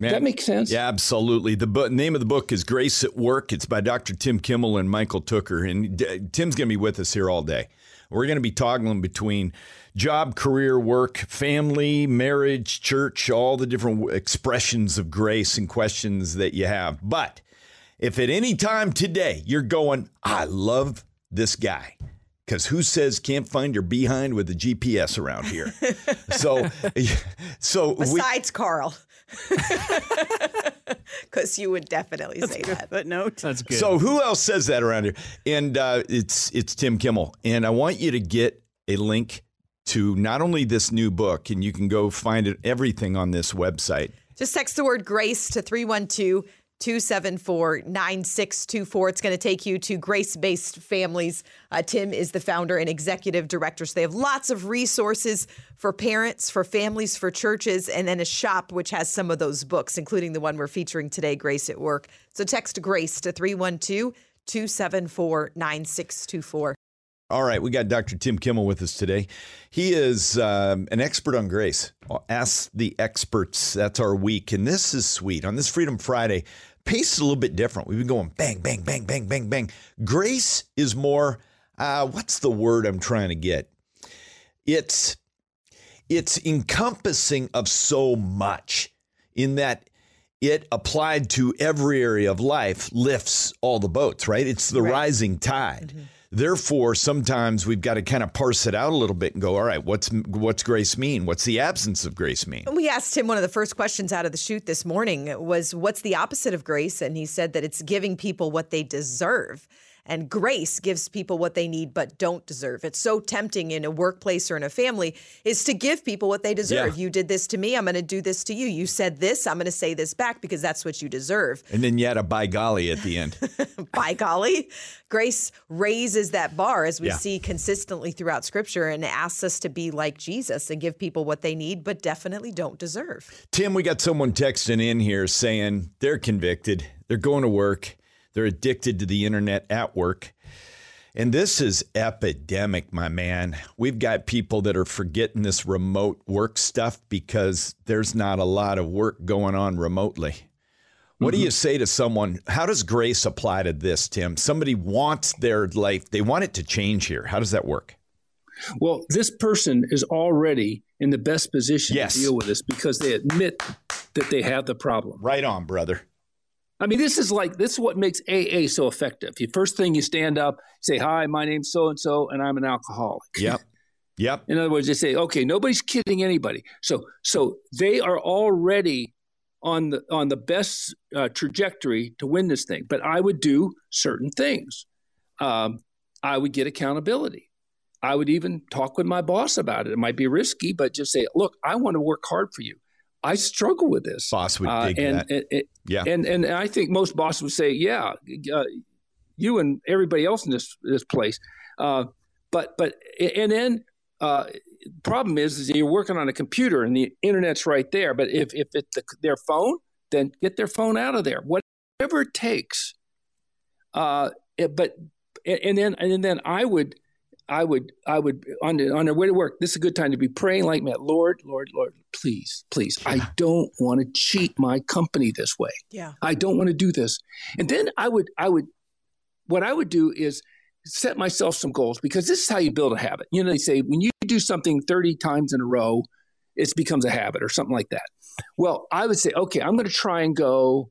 Man, that makes sense. Yeah, absolutely. The bu- name of the book is Grace at Work. It's by Dr. Tim Kimmel and Michael Tooker. And D- Tim's going to be with us here all day. We're going to be toggling between job, career, work, family, marriage, church, all the different expressions of grace and questions that you have. But if at any time today you're going, I love this guy, because who says can't find your behind with a GPS around here? so, so besides we, Karl. Because you would definitely That's say good that. Footnote. That's good. So who else says that around here? And uh, it's it's Tim Kimmel. And I want you to get a link to not only this new book, and you can go find it everything on this website. Just text the word grace to 312 274 9624. It's going to take you to Grace Based Families. Uh, Tim is the founder and executive director. So they have lots of resources for parents, for families, for churches, and then a shop which has some of those books, including the one we're featuring today, Grace at Work. So text Grace to 312 274 9624. All right, we got Dr. Tim Kimmel with us today. He is um, an expert on grace. Ask the experts. That's our week. And this is sweet. On this Freedom Friday, pace is a little bit different. We've been going bang, bang, bang, bang, bang, bang. Grace is more, uh, what's the word I'm trying to get? It's it's encompassing of so much in that it applied to every area of life lifts all the boats, right? It's the right. rising tide. Mm-hmm. Therefore, sometimes we've got to kind of parse it out a little bit and go, all right, what's what's grace mean? What's the absence of grace mean? We asked him one of the first questions out of the chute this morning was what's the opposite of grace? And he said that it's giving people what they deserve. And grace gives people what they need but don't deserve. It's so tempting in a workplace or in a family is to give people what they deserve. Yeah. You did this to me, I'm going to do this to you. You said this, I'm going to say this back because that's what you deserve. And then you had a by golly at the end. by golly. Grace raises that bar as we yeah. see consistently throughout scripture and asks us to be like Jesus and give people what they need but definitely don't deserve. Tim, we got someone texting in here saying they're convicted. They're going to work they're addicted to the internet at work. And this is epidemic, my man. We've got people that are forgetting this remote work stuff because there's not a lot of work going on remotely. What mm-hmm. do you say to someone? How does grace apply to this, Tim? Somebody wants their life, they want it to change here. How does that work? Well, this person is already in the best position yes. to deal with this because they admit that they have the problem. Right on, brother. I mean, this is like this is what makes AA so effective. The first thing you stand up, say, "Hi, my name's so and so, and I'm an alcoholic." Yep. Yep. In other words, they say, "Okay, nobody's kidding anybody." So, so they are already on the on the best uh, trajectory to win this thing. But I would do certain things. Um, I would get accountability. I would even talk with my boss about it. It might be risky, but just say, "Look, I want to work hard for you. I struggle with this. Boss would uh, dig and, that. And, yeah. And, and I think most bosses would say, yeah, uh, you and everybody else in this, this place. Uh, but, but, and then, uh, problem is, is you're working on a computer and the internet's right there. But if, if it's the, their phone, then get their phone out of there, whatever it takes. Uh, but, and then, and then I would, I would, I would on the, on their way to work. This is a good time to be praying like that. Lord, Lord, Lord, please, please. I don't want to cheat my company this way. Yeah, I don't want to do this. And then I would, I would, what I would do is set myself some goals because this is how you build a habit. You know, they say when you do something thirty times in a row, it becomes a habit or something like that. Well, I would say, okay, I'm going to try and go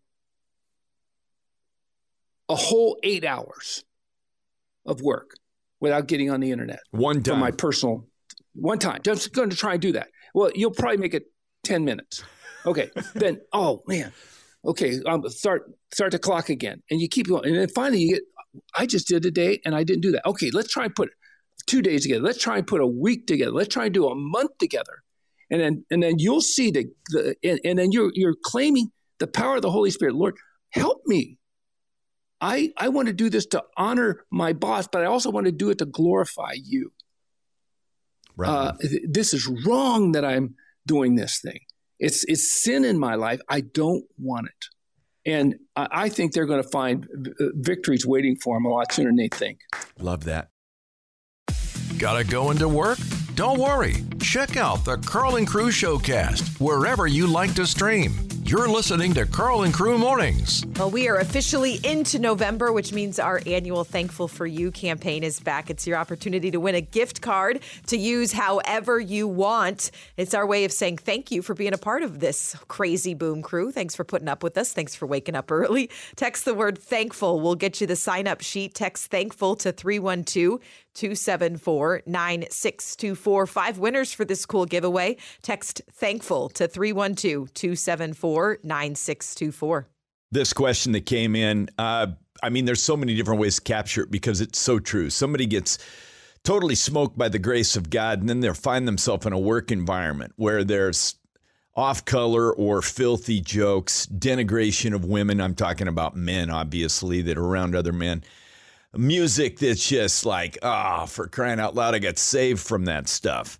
a whole eight hours of work without getting on the internet. One time. For my personal, one time. Just going to try and do that. Well, you'll probably make it 10 minutes. Okay. then, oh man. Okay. Um, start, start the clock again. And you keep going. And then finally you get, I just did a day and I didn't do that. Okay. Let's try and put two days together. Let's try and put a week together. Let's try and do a month together. And then, and then you'll see the, the and, and then you're, you're claiming the power of the Holy Spirit. Lord, help me I, I want to do this to honor my boss, but I also want to do it to glorify you. Right. Uh, this is wrong that I'm doing this thing. It's it's sin in my life. I don't want it, and I, I think they're going to find victories waiting for them a lot sooner than they think. Love that. Gotta go into work? Don't worry, check out the and Crew Showcast wherever you like to stream. You're listening to Karl and Crew Mornings. Well, we are officially into November, which means our annual Thankful for You campaign is back. It's your opportunity to win a gift card to use however you want. It's our way of saying thank you for being a part of this crazy boom crew. Thanks for putting up with us. Thanks for waking up early. Text the word thankful. We'll get you the sign up sheet. Text thankful to 312 274 9624. Five winners for this cool giveaway. Text thankful to 312 274 9624. This question that came in, uh, I mean, there's so many different ways to capture it because it's so true. Somebody gets totally smoked by the grace of God, and then they find themselves in a work environment where there's off color or filthy jokes, denigration of women. I'm talking about men, obviously, that are around other men music that's just like, ah, oh, for crying out loud, I got saved from that stuff.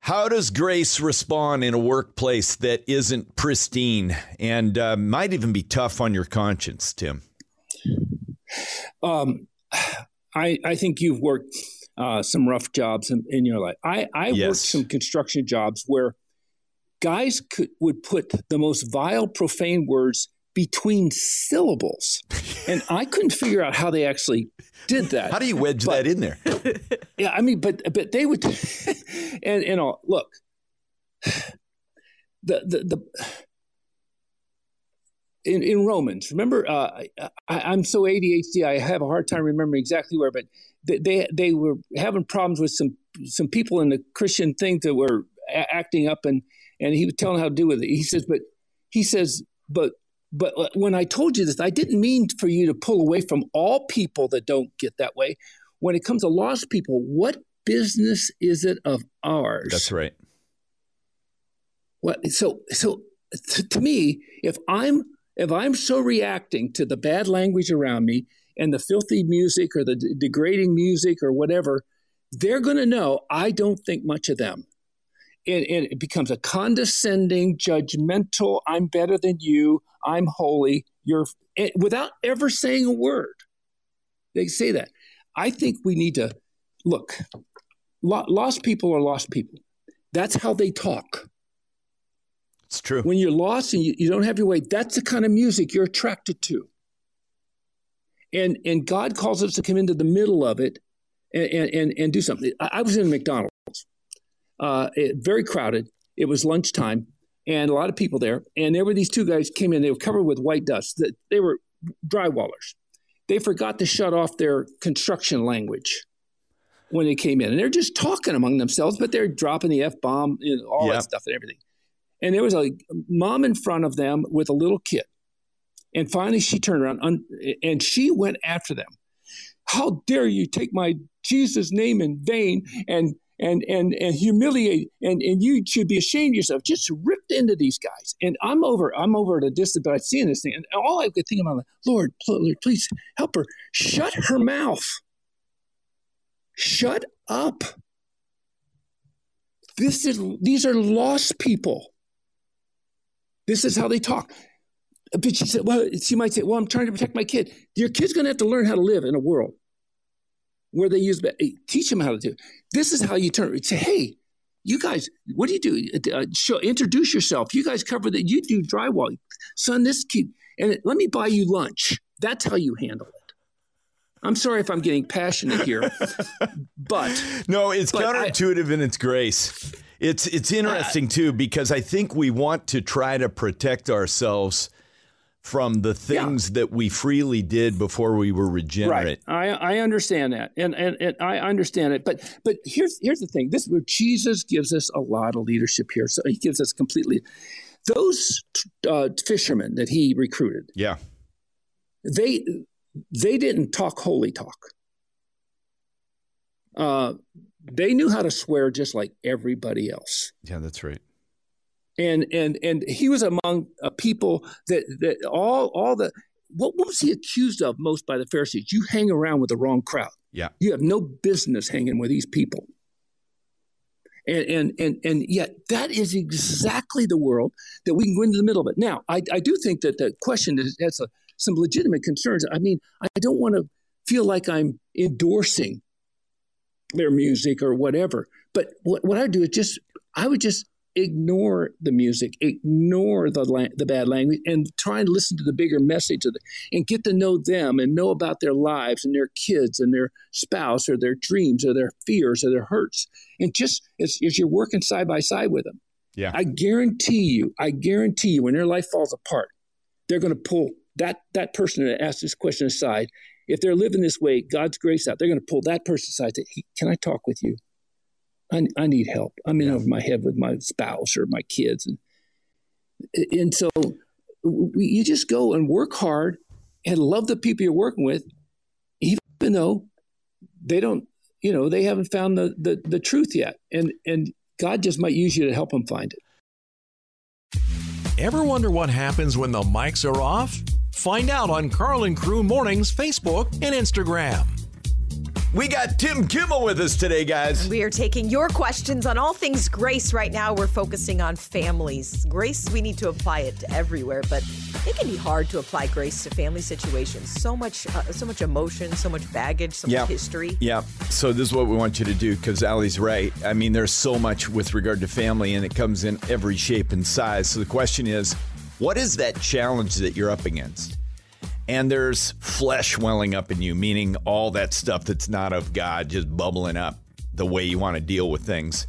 How does grace respond in a workplace that isn't pristine and uh, might even be tough on your conscience, Tim? Um, I, I think you've worked uh, some rough jobs in, in your life. I, I yes. worked some construction jobs where guys could, would put the most vile, profane words between syllables. and I couldn't figure out how they actually did that. How do you wedge but, that in there? yeah, I mean, but but they would and and all look. The the the in, in Romans, remember, uh, I, am so ADHD, I have a hard time remembering exactly where, but they, they, they were having problems with some some people in the Christian thing that were a- acting up, and and he was telling how to do with it. He says, but he says, but but uh, when I told you this, I didn't mean for you to pull away from all people that don't get that way. When it comes to lost people, what business is it of ours? That's right. Well, so so to, to me, if I'm if I'm so reacting to the bad language around me and the filthy music or the d- degrading music or whatever, they're going to know I don't think much of them and, and it becomes a condescending, judgmental, I'm better than you, I'm holy, you're without ever saying a word. They say that. I think we need to look, lost people are lost people. That's how they talk. It's true. When you're lost and you, you don't have your way, that's the kind of music you're attracted to. And and God calls us to come into the middle of it and, and, and do something. I, I was in McDonald's uh, it, very crowded. It was lunchtime and a lot of people there. And there were these two guys came in. They were covered with white dust. They were drywallers. They forgot to shut off their construction language when they came in, and they're just talking among themselves, but they're dropping the f bomb, you know, all yep. that stuff and everything. And there was a mom in front of them with a little kid. And finally, she turned around and she went after them. How dare you take my Jesus' name in vain and and and and humiliate and and you should be ashamed of yourself. Just ripped into these guys. And i'm over i'm over at a distance but i'm seeing this thing and all i could think about lord Lord, please help her. Shut her mouth. Shut up. This is these are lost people. This is how they talk. But she said well she might say well i'm trying to protect my kid. Your kid's going to have to learn how to live in a world where they use teach them how to do. This is how you turn. Say, hey, you guys, what do you do? Uh, show, introduce yourself. You guys cover that. You do drywall, son. This kid, and let me buy you lunch. That's how you handle it. I'm sorry if I'm getting passionate here, but no, it's but counterintuitive I, in its grace. It's it's interesting too because I think we want to try to protect ourselves from the things yeah. that we freely did before we were regenerate. Right. I, I understand that, and, and and I understand it. But but here's here's the thing: this where Jesus gives us a lot of leadership here. So he gives us completely those uh, fishermen that he recruited. Yeah, they they didn't talk holy talk. Uh, they knew how to swear just like everybody else. Yeah, that's right and and and he was among a people that that all all the what, what was he accused of most by the Pharisees? You hang around with the wrong crowd. Yeah, you have no business hanging with these people. And and and and yet that is exactly the world that we can go into the middle of it. Now, I, I do think that the question is, has a, some legitimate concerns. I mean, I don't want to feel like I'm endorsing their music or whatever. But what, what I do is just I would just ignore the music, ignore the la- the bad language, and try and listen to the bigger message of it, and get to know them and know about their lives and their kids and their spouse or their dreams or their fears or their hurts, and just as, as you're working side by side with them, Yeah. I guarantee you, I guarantee you, when their life falls apart, they're going to pull that that person that asked this question aside. If they're living this way, God's grace out, they're going to pull that person aside. And say, hey, can I talk with you? I, I need help. I'm in over my head with my spouse or my kids, and and so we, you just go and work hard and love the people you're working with, even though they don't, you know, they haven't found the the, the truth yet, and and God just might use you to help them find it. Ever wonder what happens when the mics are off? Find out on Karl and Crew Mornings Facebook and Instagram. We got Tim Kimmel with us today, guys. We are taking your questions on all things grace right now. We're focusing on families. Grace, we need to apply it to everywhere, but it can be hard to apply grace to family situations. So much, uh, so much emotion, so much baggage, so Yeah. much history. Yeah. So this is what we want you to do because Allie's right. I mean, there's so much with regard to family, and it comes in every shape and size. So the question is, what is that challenge that you're up against? And there's flesh welling up in you, meaning all that stuff that's not of God just bubbling up the way you want to deal with things.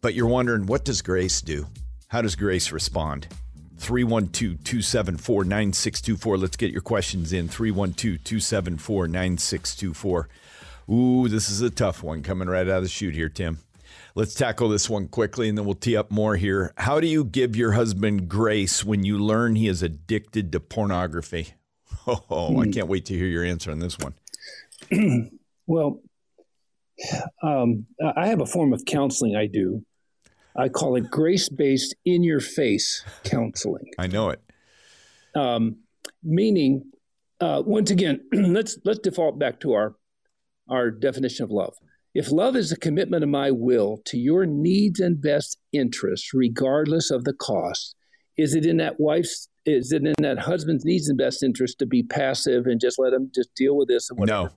But you're wondering, what does grace do? How does grace respond? 312 274 9624. Let's get your questions in. 312 274 9624. Ooh, this is a tough one coming right out of the chute here, Tim. Let's tackle this one quickly and then we'll tee up more here. How do you give your husband grace when you learn he is addicted to pornography? Oh, I can't wait to hear your answer on this one. Well, um, I have a form of counseling I do. I call it grace based, in your face counseling. I know it. Um, meaning, uh, once again, let's let's default back to our our definition of love. If love is a commitment of my will to your needs and best interests, regardless of the cost, is it in that wife's is it in that husband's needs and best interest to be passive and just let him just deal with this and whatever?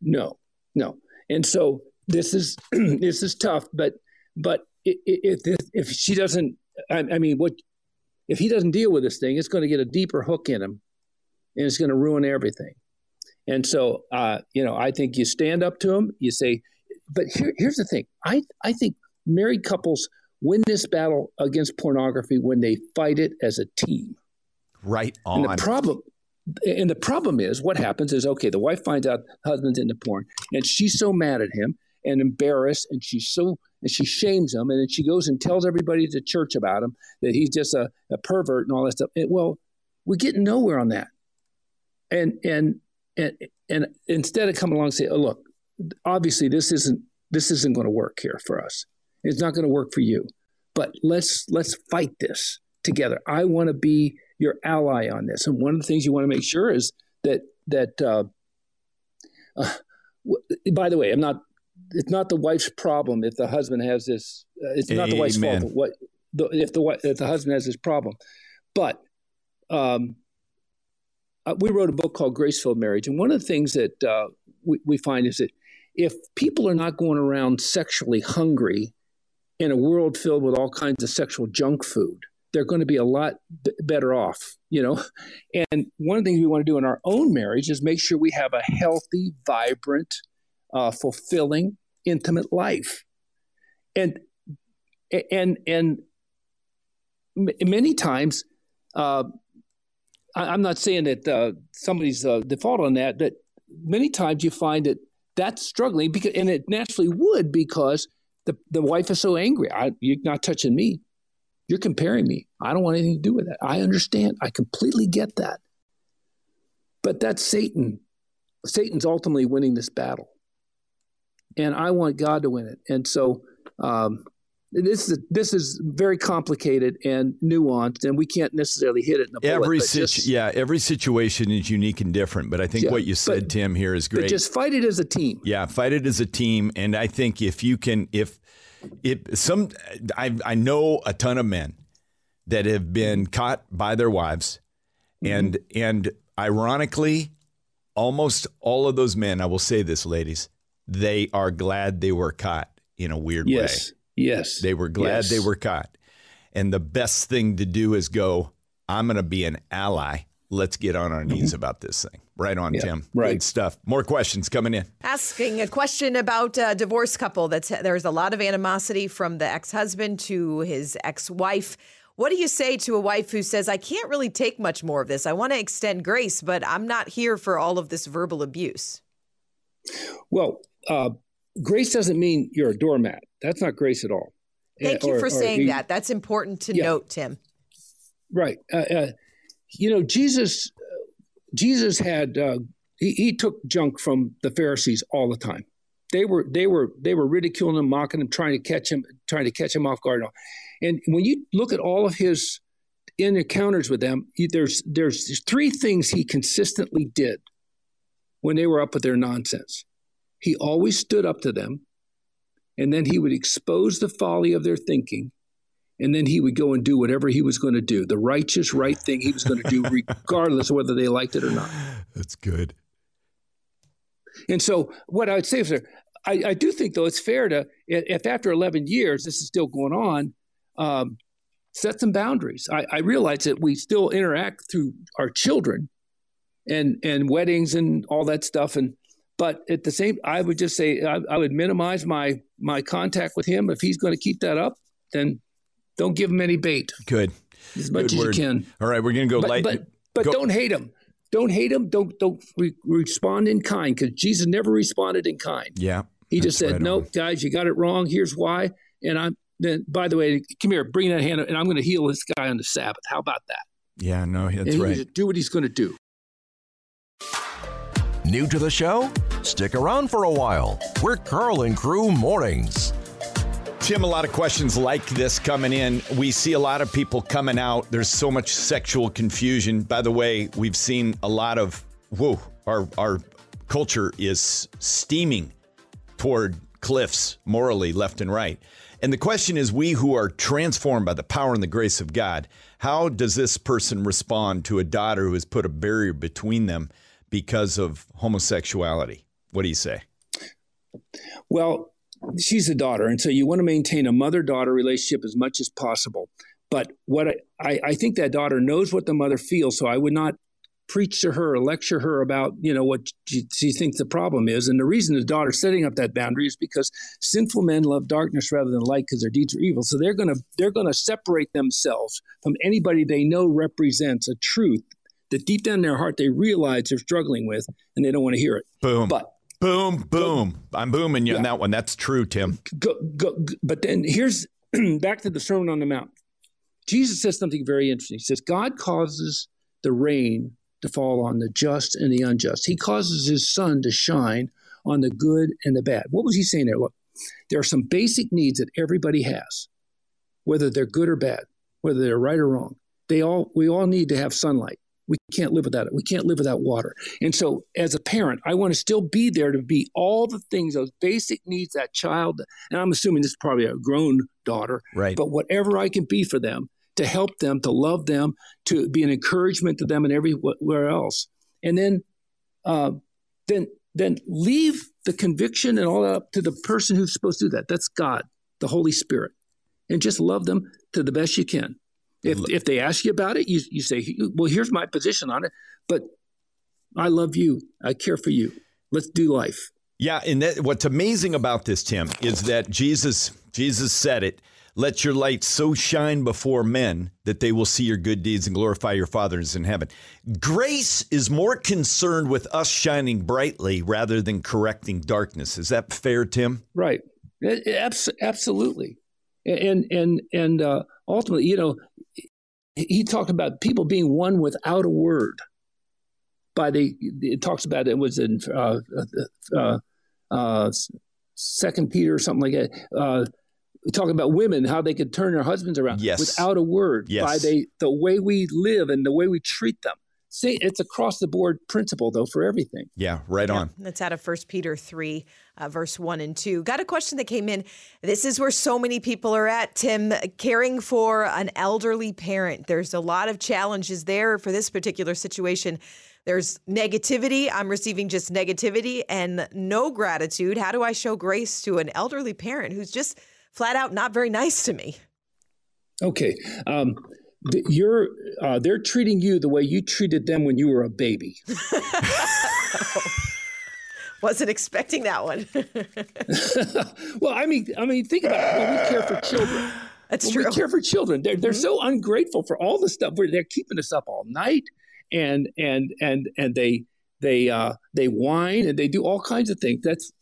No. No, no. And so this is this is tough, but but if if she doesn't, I, I mean, what if he doesn't deal with this thing? It's going to get a deeper hook in him, and it's going to ruin everything. And so, uh, you know, I think you stand up to him. You say, but here, here's the thing. I I think married couples win this battle against pornography when they fight it as a team. Right on. And the problem, and the problem is, what happens is, okay, the wife finds out husband's into porn, and she's so mad at him and embarrassed, and she's so and she shames him, and then she goes and tells everybody at the church about him that he's just a, a pervert and all that stuff. And, well, we're getting nowhere on that, and and and and instead of coming along and say, oh look, obviously this isn't this isn't going to work here for us. It's not going to work for you, but let's let's fight this together. I want to be your ally on this. And one of the things you want to make sure is that that. Uh, uh, w- by the way, I'm not. It's not the wife's problem if the husband has this. Uh, it's not the wife's Amen. fault. What the, if the if the husband has this problem, but um, uh, we wrote a book called Graceful Marriage, and one of the things that uh, we, we find is that if people are not going around sexually hungry in a world filled with all kinds of sexual junk food, they're going to be a lot b- better off, you know. And one of the things we want to do in our own marriage is make sure we have a healthy, vibrant, uh, fulfilling, intimate life. And and and many times, uh, I, I'm not saying that uh, somebody's uh, default on that, but many times you find that that's struggling because, and it naturally would because the the wife is so angry. I, you're not touching me. You're comparing me. I don't want anything to do with that. I understand. I completely get that. But that's Satan. Satan's ultimately winning this battle. And I want God to win it. And so um, this is this is very complicated and nuanced, and we can't necessarily hit it in a bullet. Every situ- just, yeah, every situation is unique and different. But I think Yeah, what you said, but- Tim, here is great. just fight it as a team. Yeah, fight it as a team, and I think if you can, if if some, I I know a ton of men that have been caught by their wives, mm-hmm. and and ironically, almost all of those men, I will say this, ladies, they are glad they were caught in a weird yes. way. Yes. They were glad Yes. they were caught. And the best thing to do is go, I'm going to be an ally. Let's get on our knees about this thing. Right on, Tim. Mm-hmm. right. Good stuff. More questions coming in. Asking a question about a divorced couple. That's there's a lot of animosity from the ex-husband to his ex-wife. What do you say to a wife who says, "I can't really take much more of this. I want to extend grace, but I'm not here for all of this verbal abuse." Well, uh, grace doesn't mean you're a doormat. That's not grace at all. Thank Uh, you or- for or saying you- that. That's important to Yeah. note, Tim. Right. Uh, uh, you know, Jesus. Jesus had uh, he, he took junk from the Pharisees all the time. They were they were they were ridiculing him, mocking him, trying to catch him, trying to catch him off guard. And when you look at all of his encounters with them, he- there's there's three things he consistently did when they were up with their nonsense. He always stood up to them, and then he would expose the folly of their thinking and then he would go and do whatever he was going to do the righteous right thing he was going to do regardless of whether they liked it or not. That's good. and so what i would say is there I, I do think though it's fair to if after 11 years this is still going on um, set some boundaries. I, I realize that we still interact through our children and and weddings and all that stuff and but at the same i would just say i, I would minimize my my contact with him. If he's going to keep that up then don't give him any bait Good. as much Good as word. you can All right, we're going to go but light. but, but go- don't hate him. Don't hate him. Don't don't re- respond in kind because Jesus never responded in kind. yeah. He just said, right "Nope, on. guys, you got it wrong. Here's why." And I'm then. By the way, come here, bring that hand, up, and I'm going to heal this guy on the Sabbath. How about that? Yeah, no, that's and he right. do what he's going to do. New to the show? Stick around for a while. We're Karl and Crew Mornings. Tim, a lot of questions like this coming in. We see a lot of people coming out. There's so much sexual confusion. By the way, we've seen a lot of whoa, our our culture is steaming toward cliffs morally left and right. And the question is we who are transformed by the power and the grace of God, how does this person respond to a daughter who has put a barrier between them because of homosexuality? What do you say? Well, she's a daughter, and so you want to maintain a mother-daughter relationship as much as possible. But what I, I, I think that daughter knows what the mother feels, so I would not preach to her or lecture her about you know what she, she thinks the problem is. And the reason the daughter's setting up that boundary is because sinful men love darkness rather than light because their deeds are evil. So they're gonna they're gonna separate themselves from anybody they know represents a truth that deep down in their heart they realize they're struggling with, and they don't want to hear it. Boom. But Boom, boom. I'm booming you on that one. That's true, Tim. go, go, go- but then here's back to the Sermon on the Mount. Jesus says something very interesting. He says, God causes the rain to fall on the just and the unjust. He causes his sun to shine on the good and the bad. What was he saying there? Look, there are some basic needs that everybody has, whether they're good or bad, whether they're right or wrong. They all we all need to have sunlight. We can't live without it. We can't live without water. And so, as a parent, I want to still be there to be all the things, those basic needs that child, and I'm assuming this is probably a grown daughter, Right. but whatever I can be for them to help them, to love them, to be an encouragement to them and everywhere else. And then, uh, then, then leave the conviction and all that up to the person who's supposed to do that. That's God, the Holy Spirit, and just love them to the best you can. If, if they ask you about it, you, you say, well, here's my position on it, but I love you. I care for you. Let's do life. Yeah, and that, what's amazing about this, Tim, is that Jesus Jesus said it. Let your light so shine before men that they will see your good deeds and glorify your Father in heaven. Grace is more concerned with us shining brightly rather than correcting darkness. Is that fair, Tim? Right. It- it abs- absolutely. And and and uh, ultimately, you know, he- talked about people being won without a word. By the, it talks about it was in uh, uh, uh, Second Peter or something like that. Uh, talking about women, how they could turn their husbands around Yes. without a word Yes. by they, the way we live and the way we treat them. See, it's across the board principle though for everything. Yeah, right on. That's out of 1 Peter 3, uh, verse 1 and 2. Got a question that came in. This is where so many people are at, Tim, caring for an elderly parent. There's a lot of challenges there for this particular situation. There's negativity. I'm receiving just negativity and no gratitude. How do I show grace to an elderly parent who's just flat out not very nice to me? Okay. Um, you're uh, they're treating you the way you treated them when you were a baby. Wasn't expecting that one. well, I mean, I mean, think about it. When we care for children, that's when true. We care for children. They're, they're mm-hmm. so ungrateful for all the stuff where they're keeping us up all night, and and and and they they uh, they whine and they do all kinds of things. That's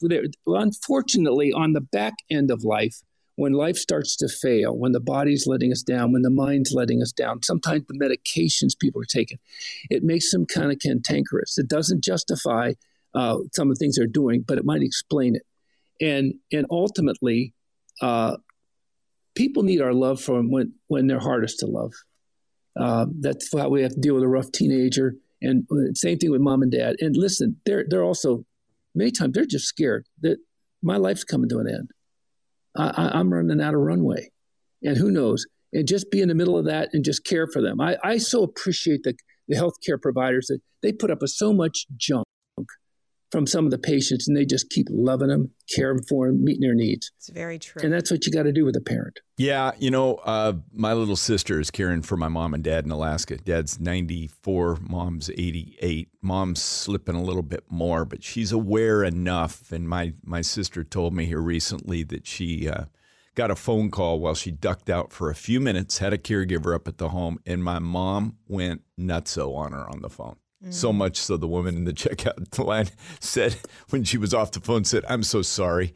unfortunately on the back end of life when life starts to fail, when the body's letting us down, when the mind's letting us down, sometimes the medications people are taking, it makes them kind of cantankerous. It doesn't justify uh, some of the things they're doing, but it might explain it. And and ultimately, uh, people need our love from when when they're hardest to love. Uh, that's how we have to deal with a rough teenager, and uh, same thing with mom and dad. And listen, they're they're also many times they're just scared that my life's coming to an end. I, am running out of runway. And who knows? And just be in the middle of that and just care for them. I, I so appreciate the, the healthcare providers that they put up with so much junk from some of the patients and they just keep loving them, caring for them, meeting their needs. It's very true. And that's what you got to do with a parent. Yeah, you know, uh, my little sister is caring for my mom and dad in Alaska. Dad's 94, mom's 88. Mom's slipping a little bit more, but she's aware enough. And my, my sister told me here recently that she uh, got a phone call while she ducked out for a few minutes, had a caregiver up at the home, and my mom went nutso on her on the phone. So much so the woman in the checkout line said when she was off the phone said, "I'm so sorry."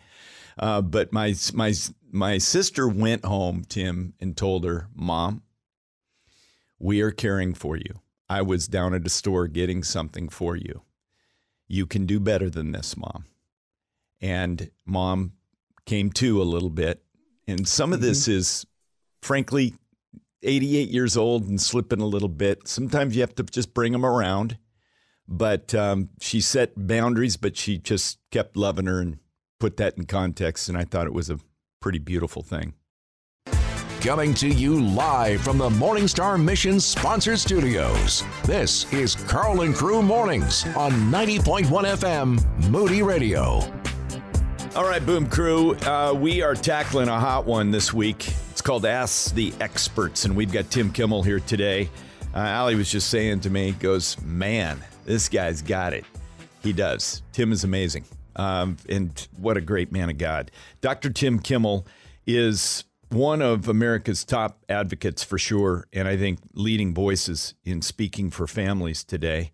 Uh, but my my my sister went home, Tim, and told her, "Mom, we are caring for you. I was down at a store getting something for you. You can do better than this, Mom." And Mom came to a little bit, and some of this mm-hmm. is, frankly, 88 years old and slipping a little bit. Sometimes you have to just bring them around. But um, she set boundaries, but she just kept loving her and put that in context. And I thought it was a pretty beautiful thing. Coming to you live from the Morningstar Mission sponsored studios. This is Karl and Crew Mornings on 90.1 FM Moody Radio. All right, Boom Crew, uh, we are tackling a hot one this week It's called Ask the Experts, and we've got Tim Kimmel here today. Uh, Allie was just saying to me, goes, man, this guy's got it. He does. Tim is amazing. Um, and what a great man of God. Dr. Tim Kimmel is one of America's top advocates for sure, and I think leading voices in speaking for families today.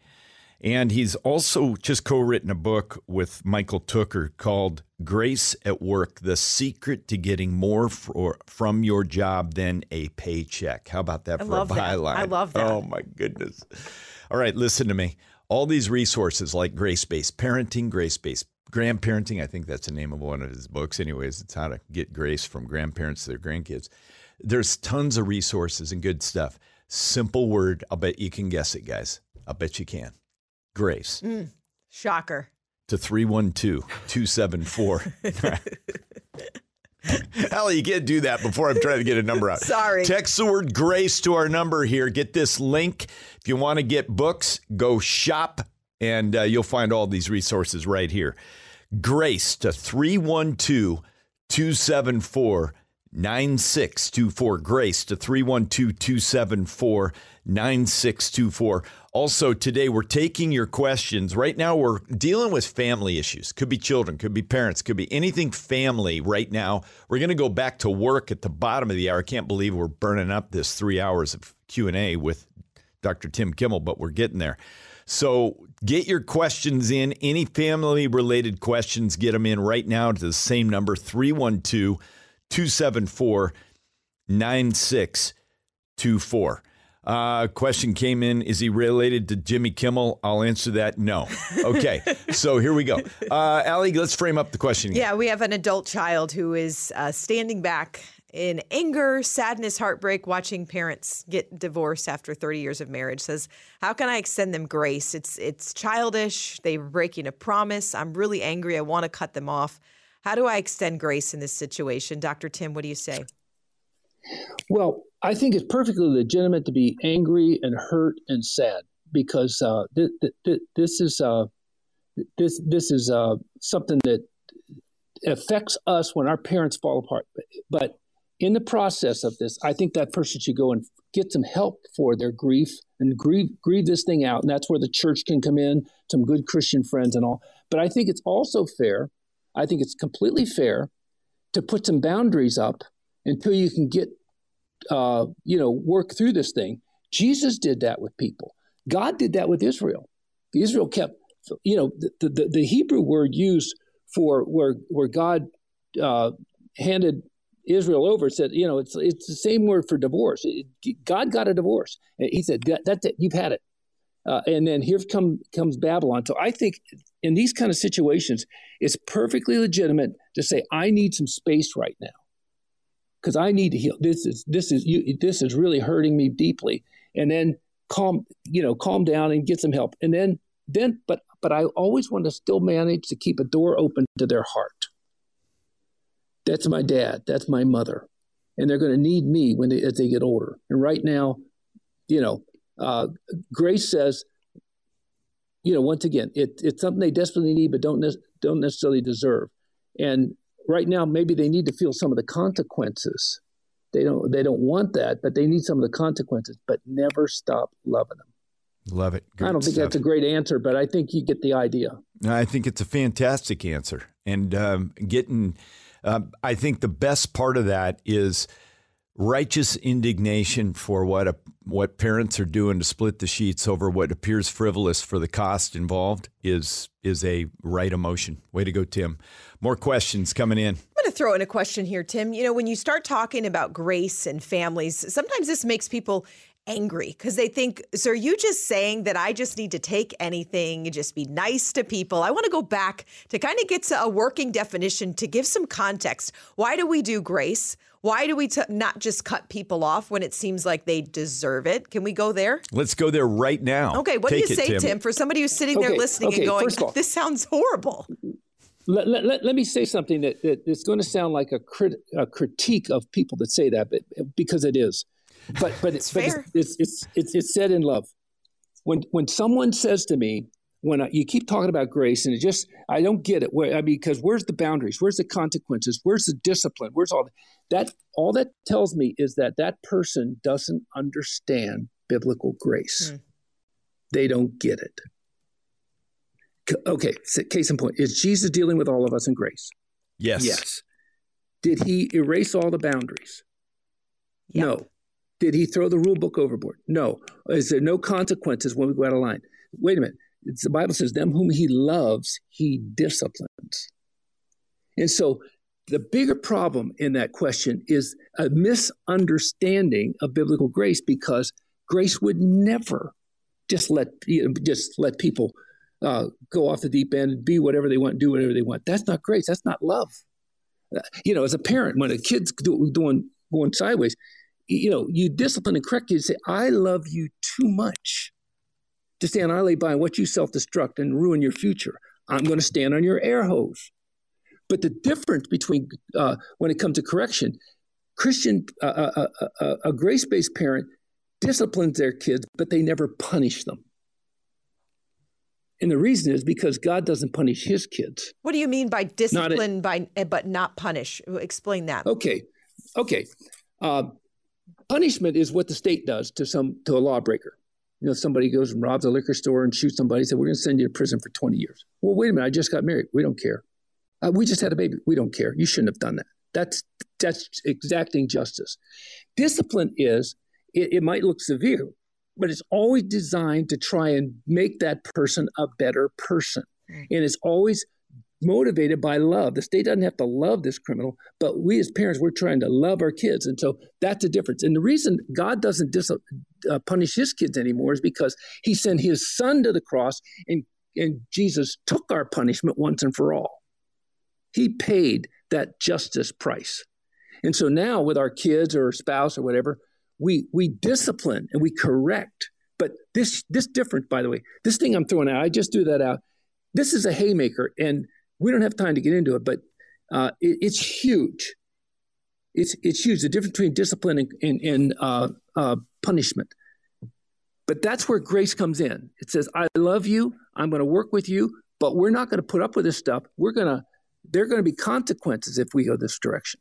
And he's also just co written a book with Michael Tooker called Grace at Work The Secret to Getting More for, from Your Job Than a Paycheck. How about that I for a byline? I love that. Oh, my goodness. All right, listen to me. All these resources like grace based parenting, grace based grandparenting, I think that's the name of one of his books, anyways. It's how to get grace from grandparents to their grandkids. There's tons of resources and good stuff. Simple word. I'll bet you can guess it, guys. I'll bet you can Grace. Mm, shocker. To 312 274. Hell, you can't do that before I'm trying to get a number out. Sorry. Text the word grace to our number here. Get this link. If you want to get books, go shop and uh, you'll find all these resources right here. Grace to 312 274 9624. Grace to 312 274 9624. Also, today we're taking your questions. Right now, we're dealing with family issues. Could be children, could be parents, could be anything family right now. We're going to go back to work at the bottom of the hour. I can't believe we're burning up this three hours of Q&A with Dr. Tim Kimmel, but we're getting there. So get your questions in. Any family related questions, get them in right now to the same number 312 274 9624. Uh, question came in Is he related to Jimmy Kimmel? I'll answer that no. Okay, so here we go. Uh, Allie, let's frame up the question. Yeah, we have an adult child who is uh, standing back in anger, sadness, heartbreak, watching parents get divorced after 30 years of marriage. Says, "How can I extend them grace? It's it's childish. They're breaking a promise. I'm really angry. I want to cut them off. How do I extend grace in this situation, Dr. Tim? What do you say?" Well, I think it's perfectly legitimate to be angry and hurt and sad. because uh, th- th- this is uh, this this is uh, something that affects us when our parents fall apart. But in the process of this, I think that person should go and get some help for their grief and grieve grieve this thing out. And that's where the church can come in, some good Christian friends and all. But I think it's also fair. I think it's completely fair to put some boundaries up until you can get, uh, you know, work through this thing. Jesus did that with people. God did that with Israel. Israel kept, you know, the, the, the Hebrew word used for where where God uh, handed Israel over said, you know, it's it's the same word for divorce. God got a divorce. He said, that, that's it. You've had it. Uh, and then here come, comes Babylon. So I think in these kind of situations, it's perfectly legitimate to say, I need some space right now because I need to heal. This is this is you, this is really hurting me deeply. And then calm, you know, calm down and get some help. And then then, but but I always want to still manage to keep a door open to their heart. That's my dad. That's my mother, and they're going to need me when they as they get older. And right now, you know, uh, Grace says, you know, once again, it, it's something they desperately need, but don't ne- don't necessarily deserve. And right now, maybe they need to feel some of the consequences. They don't they don't want that, but they need some of the consequences. But never stop loving them. Love it. Great I don't think stuff. that's a great answer, but I think you get the idea. I think it's a fantastic answer, and um, getting. Uh, I think the best part of that is righteous indignation for what a, what parents are doing to split the sheets over what appears frivolous for the cost involved is is a right emotion. Way to go, Tim. More questions coming in. I'm going to throw in a question here, Tim. You know, when you start talking about grace and families, sometimes this makes people angry because they think, so are you just saying that I just need to take anything and just be nice to people? I want to go back to kind of get to a working definition to give some context. Why do we do grace? Why do we t- not just cut people off when it seems like they deserve it? Can we go there? Let's go there right now. Okay, what Take do you say, Tim? Tim? for somebody who's sitting okay, there listening okay, and going, all, this sounds horrible? Let, let, let, me say something that, that is going to sound like a, crit, a critique of people that say that, but, because it is. But but it's, but it's, it's, it's, it's, it's said in love. When when someone says to me, when I, you keep talking about grace and it just I don't get it. Where, I mean, because where's the boundaries? Where's the consequences? Where's the discipline? Where's all that? that all that tells me is that that person doesn't understand biblical grace. Hmm. They don't get it. Okay, case in point, is Jesus dealing with all of us in grace? Yes. Yes. Did he erase all the boundaries? Yep. No. Did he throw the rule book overboard? No. Is there no consequences when we go out of line? Wait a minute. It's, the Bible says, Them whom he loves, he disciplines. And so the bigger problem in that question is a misunderstanding of biblical grace because grace would never just let you know, just let people uh, go off the deep end be whatever they want, do whatever they want. That's not grace. That's not love. Uh, you know, as a parent, when a kid's do, doing going sideways, you know, you discipline and correct you and say, I love you too much to stand idly by and watch you self destruct and ruin your future. I'm going to stand on your air hose. But the difference between uh, when it comes to correction, Christian, uh, uh, uh, uh a grace based parent disciplines their kids, but they never punish them. And the reason is because God doesn't punish his kids. What do you mean by discipline a, by eh, but not punish? Explain that. Okay. Okay. Uh, punishment is what the state does to some to a lawbreaker. You know, somebody goes and robs a liquor store and shoots somebody, said, We're gonna send you to prison for 20 years. Well, wait a minute, I just got married. We don't care. Uh, we just had a baby. We don't care. You shouldn't have done that. That's that's exacting justice. Discipline is it, it might look severe, but it's always designed to try and make that person a better person. And it's always motivated by love. The state doesn't have to love this criminal, but we as parents, we're trying to love our kids. And so that's the difference. And the reason God doesn't dis- uh, punish his kids anymore is because he sent his son to the cross and, and Jesus took our punishment once and for all. He paid that justice price. And so now with our kids or spouse or whatever, we we discipline and we correct. But this this different, by the way. This thing I'm throwing out, I just threw that out. This is a haymaker, and we don't have time to get into it, but uh, it, it's huge. It's it's huge. The difference between discipline and and, and uh, uh, punishment. But that's where grace comes in. It says, I love you. I'm going to work with you, but we're not going to put up with this stuff. We're going to, there are going to be consequences if we go this direction.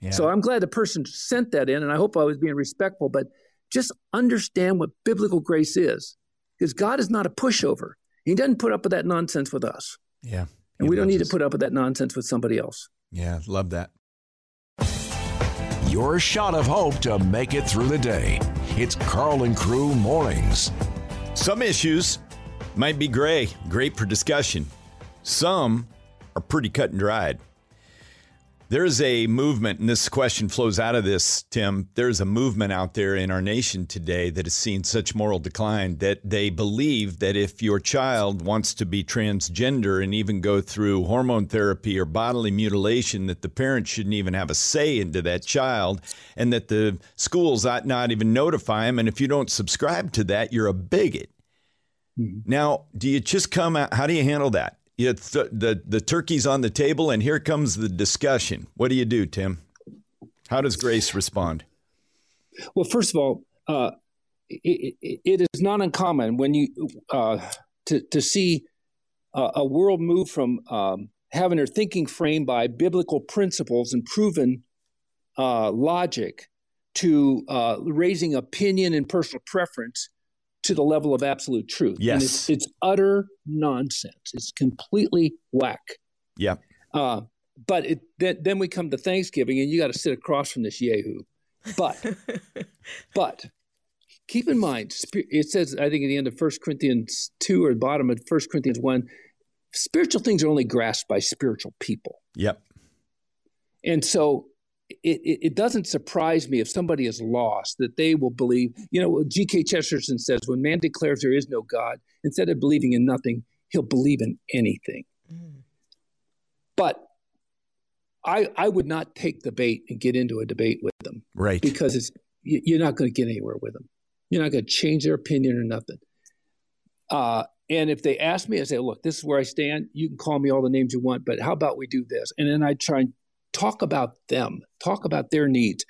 Yeah. So I'm glad the person sent that in, and I hope I was being respectful, but just understand what biblical grace is. Because God is not a pushover. He doesn't put up with that nonsense with us. Yeah. And we don't need to put up with that nonsense with somebody else. Yeah, love that. Your shot of hope to make it through the day. It's Karl and Crew Mornings. Some issues might be gray, great for discussion. Some are pretty cut and dried. There's a movement, and this question flows out of this, Tim. There's a movement out there in our nation today that has seen such moral decline that they believe that if your child wants to be transgender and even go through hormone therapy or bodily mutilation, that the parents shouldn't even have a say into that child, and that the schools ought not even notify them. And if you don't subscribe to that, you're a bigot. Mm-hmm. Now, do you just come out? How do you handle that? You th- the the turkey's on the table, and here comes the discussion. What do you do, Tim? How does Grace respond? Well, first of all, uh, it, it, it is not uncommon when you uh, to to see uh, a world move from um, having their thinking framed by biblical principles and proven uh, logic to uh, raising opinion and personal preference to the level of absolute truth. Yes. And it's, it's utter nonsense. It's completely whack. Yeah. Uh, but it, then, then we come to Thanksgiving and you got to sit across from this Yahoo. But, but keep in mind, it says, I think at the end of 1 Corinthians 2 or the bottom of 1 Corinthians 1, spiritual things are only grasped by spiritual people. Yep. And so it, it, it, doesn't surprise me if somebody is lost that they will believe. You know, G.K. Chesterton says, when man declares there is no God, instead of believing in nothing, he'll believe in anything. Mm. But I, I would not take the bait and get into a debate with them. Right. Because it's, you're not going to get anywhere with them. You're not going to change their opinion or nothing. Uh, and if they ask me, I say, look, this is where I stand. You can call me all the names you want, but how about we do this? And then I try and talk about them, talk about their needs,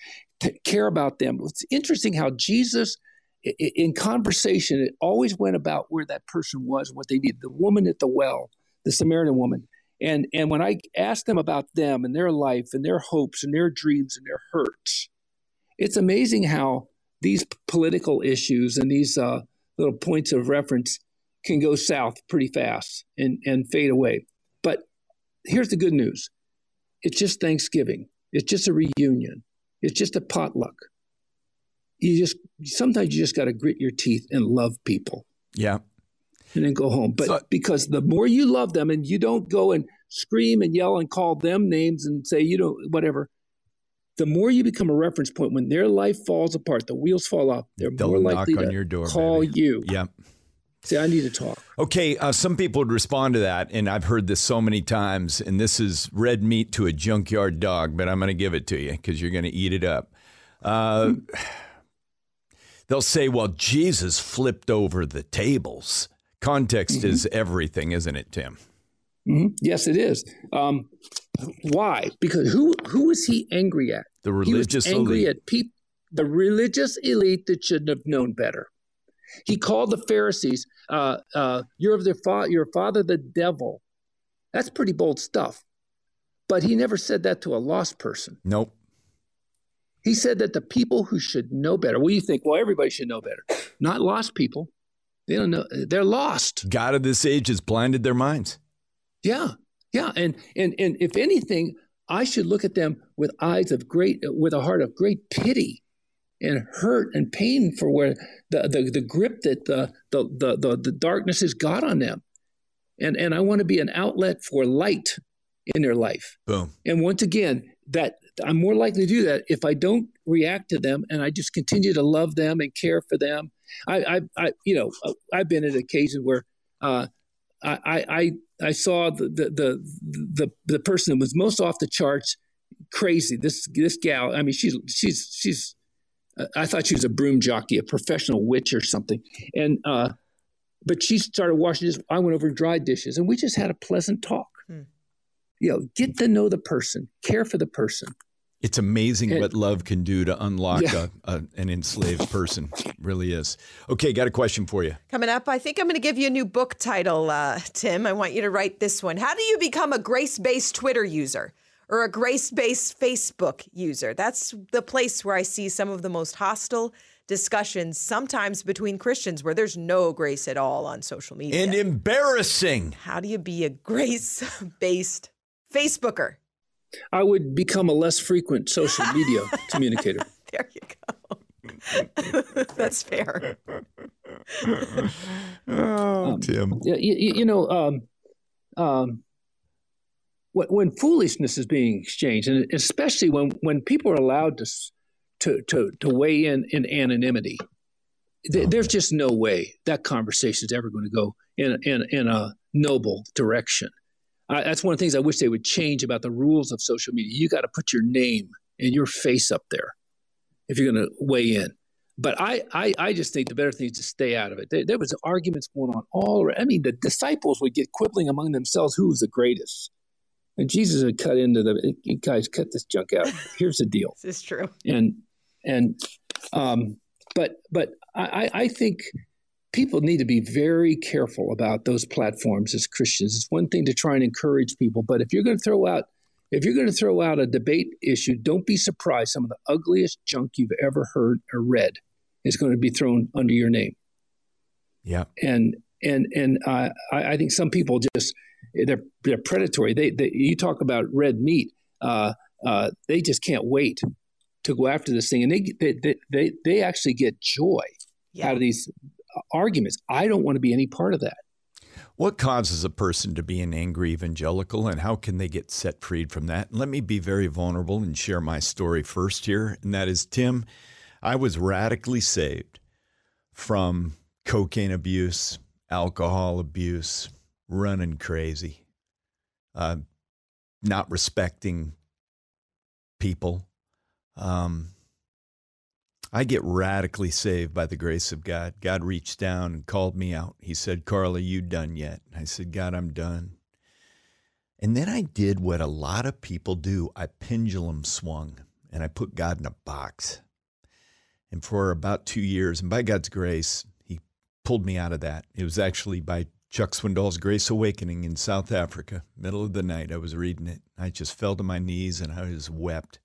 care about them. It's interesting how Jesus, in conversation, it always went about where that person was, what they needed. The woman at the well, the Samaritan woman. And, and when I asked them about them and their life and their hopes and their dreams and their hurts, it's amazing how these political issues and these uh, little points of reference can go south pretty fast and, and fade away. But here's the good news it's just Thanksgiving. It's just a reunion. It's just a potluck. You just sometimes you just got to grit your teeth and love people. Yeah. And then go home. But so, because the more you love them and you don't go and scream and yell and call them names and say, you know, whatever, the more you become a reference point when their life falls apart, the wheels fall off, they're more likely to door, call baby. you. Yep. See, I need to talk. Okay, uh, some people would respond to that, and I've heard this so many times, and this is red meat to a junkyard dog, but I'm going to give it to you because you're going to eat it up. Uh, they'll say, well, Jesus flipped over the tables. Context mm-hmm. is everything, isn't it, Tim? Mm-hmm. Yes, it is. Um, why? Because who who was he angry at? The religious he was angry elite. at people, the religious elite that shouldn't have known better. He called the Pharisees, uh, uh, "You're their fa- your father, the devil." That's pretty bold stuff. But he never said that to a lost person. Nope. He said that the people who should know better. Well, you think, well, everybody should know better. Not lost people. They don't know. They're lost. God of this age has blinded their minds. Yeah, yeah, and and and if anything, I should look at them with eyes of great, with a heart of great pity and hurt and pain for where the, the, the grip that the, the, the, the, the darkness has got on them. And, and I want to be an outlet for light in their life. Boom. And once again, that I'm more likely to do that if I don't react to them and I just continue to love them and care for them. I, I, I you know, I've been at occasions where uh, I, I, I saw the, the, the, the, the person that was most off the charts, crazy. This, this gal. I mean, she's, she's, she's I thought she was a broom jockey, a professional witch or something. And uh, but she started washing dishes. I went over and dried dishes, and we just had a pleasant talk. Hmm. You know, get to know the person, care for the person, It's amazing And- what love can do to unlock Yeah. a, a, an enslaved person. really is. Okay, got a question for you. Coming up, I think I'm going to give you a new book title, uh, Tim. I want you to write this one. How do you become a grace based Twitter user or a grace based Facebook user? That's the place where I see some of the most hostile discussions, sometimes between Christians, where there's no grace at all on social media. And embarrassing. How do you be a grace based Facebooker? I would become a less frequent social media communicator. There you go. That's fair. Oh, Tim. Yeah, you, you know, um, um, when, when foolishness is being exchanged, and especially when, when people are allowed to, to, to, to weigh in in anonymity, th- oh. there's just no way that conversation is ever going to go in, in, in a noble direction. I, that's one of the things I wish they would change about the rules of social media. You got to put your name and your face up there if you're going to weigh in. But I, I, I just think the better thing is to stay out of it. There, there was arguments going on all around. I mean, the disciples would get quibbling among themselves who was the greatest. And Jesus would cut into the guys, cut this junk out. Here's the deal. This is true. And and um, but but I, I I think people need to be very careful about those platforms as Christians. It's one thing to try and encourage people, but if you're going to throw out if you're going to throw out a debate issue, don't be surprised. Some of the ugliest junk you've ever heard or read is going to be thrown under your name. Yeah. And and and uh, I, I think some people just they're they're predatory. They, they you talk about red meat. Uh, uh, they just can't wait to go after this thing, and they they they they, they actually get joy Yeah. out of these arguments. I don't want to be any part of that. What causes a person to be an angry evangelical and how can they get set freed from that? Let me be very vulnerable and share my story first here. And that is Tim, I was radically saved from cocaine abuse, alcohol abuse, running crazy, uh, not respecting people. Um, I get radically saved by the grace of God. God reached down and called me out. He said, Carla, you done yet? I said, God, I'm done. And then I did what a lot of people do. I pendulum swung and I put God in a box. And for about two years, and by God's grace, He pulled me out of that. It was actually by Chuck Swindoll's Grace Awakening in South Africa, middle of the night. I was reading it. I just fell to my knees and I just wept.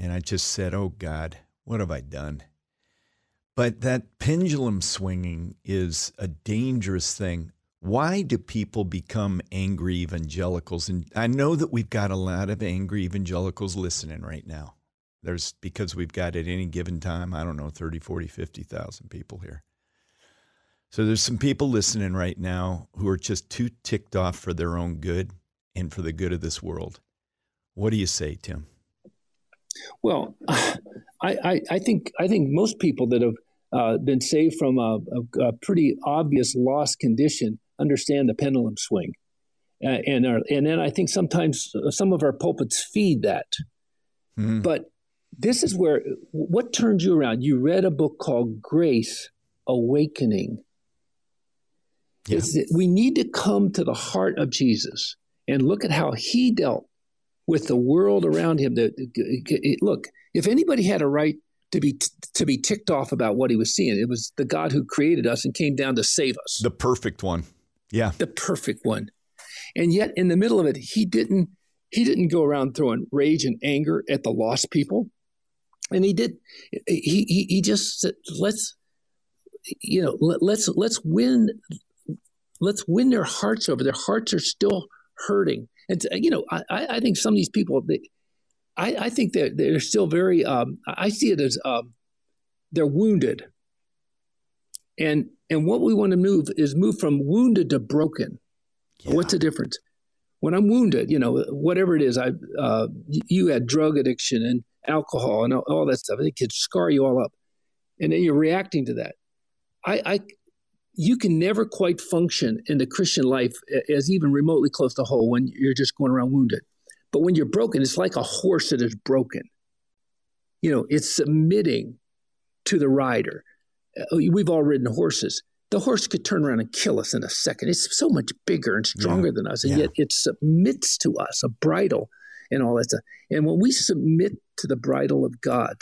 And I just said, Oh God, what have I done? But that pendulum swinging is a dangerous thing. Why do people become angry evangelicals? And I know that we've got a lot of angry evangelicals listening right now. There's because we've got at any given time, I don't know, 30, 40, 50,000 people here. So there's some people listening right now who are just too ticked off for their own good and for the good of this world. What do you say, Tim? Well, I, I, I think I think most people that have uh, been saved from a, a, a pretty obvious lost condition understand the pendulum swing, uh, and are, and then I think sometimes some of our pulpits feed that. Hmm. But this is where what turned you around. You read a book called Grace Awakening. Yeah. It's that we need to come to the heart of Jesus and look at how he dealt with the world around him. That look, if anybody had a right to be to be ticked off about what he was seeing, it was the God who created us and came down to save us, The perfect one. Yeah. the perfect one. And yet, in the middle of it, he didn't he didn't go around throwing rage and anger at the lost people, and he did. He he, he just said, let's you know let, let's let's win let's win their hearts over. Their hearts are still hurting, and you know I I think some of these people they. I, I think that they're, they're still very. Um, I see it as um, they're wounded, and and what we want to move is move from wounded to broken. Yeah. What's the difference? When I'm wounded, you know, whatever it is, I uh, you had drug addiction and alcohol and all, all that stuff. It could scar you all up, and then you're reacting to that. I, I, you can never quite function in the Christian life as even remotely close to whole when you're just going around wounded. But when you're broken, it's like a horse that is broken. You know, it's submitting to the rider. Uh, We've all ridden horses. The horse could turn around and kill us in a second. It's so much bigger and stronger than us, and Yeah. yet it submits to us, a bridle. and all that stuff. And when we submit to the bridle of God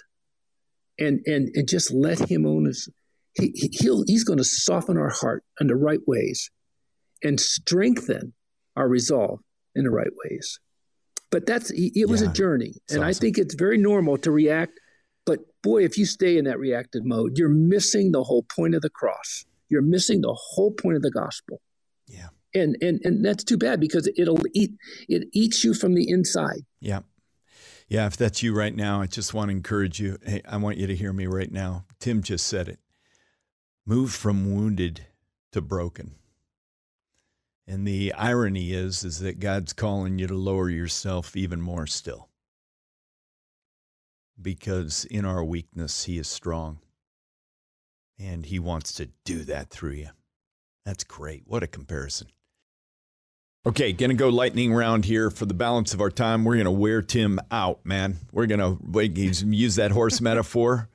and and and just let him own us, he, he'll he's going to soften our heart in the right ways and strengthen our resolve in the right ways. But that's it was yeah, a journey, and awesome. I think it's very normal to react. But boy, if you stay in that reactive mode, you're missing the whole point of the cross. You're missing the whole point of the gospel. Yeah, and and and that's too bad because it'll eat it eats you from the inside. Yeah. Yeah, if that's you right now, I just want to encourage you. Hey, I want you to hear me right now. Tim just said it. Move from wounded to broken. And the irony is is that God's calling you to lower yourself even more still. Because in our weakness he is strong. And he wants to do that through you. That's great. What a comparison. Okay, gonna go lightning round here for the balance of our time. We're gonna wear Tim out, man. We're gonna use that horse metaphor.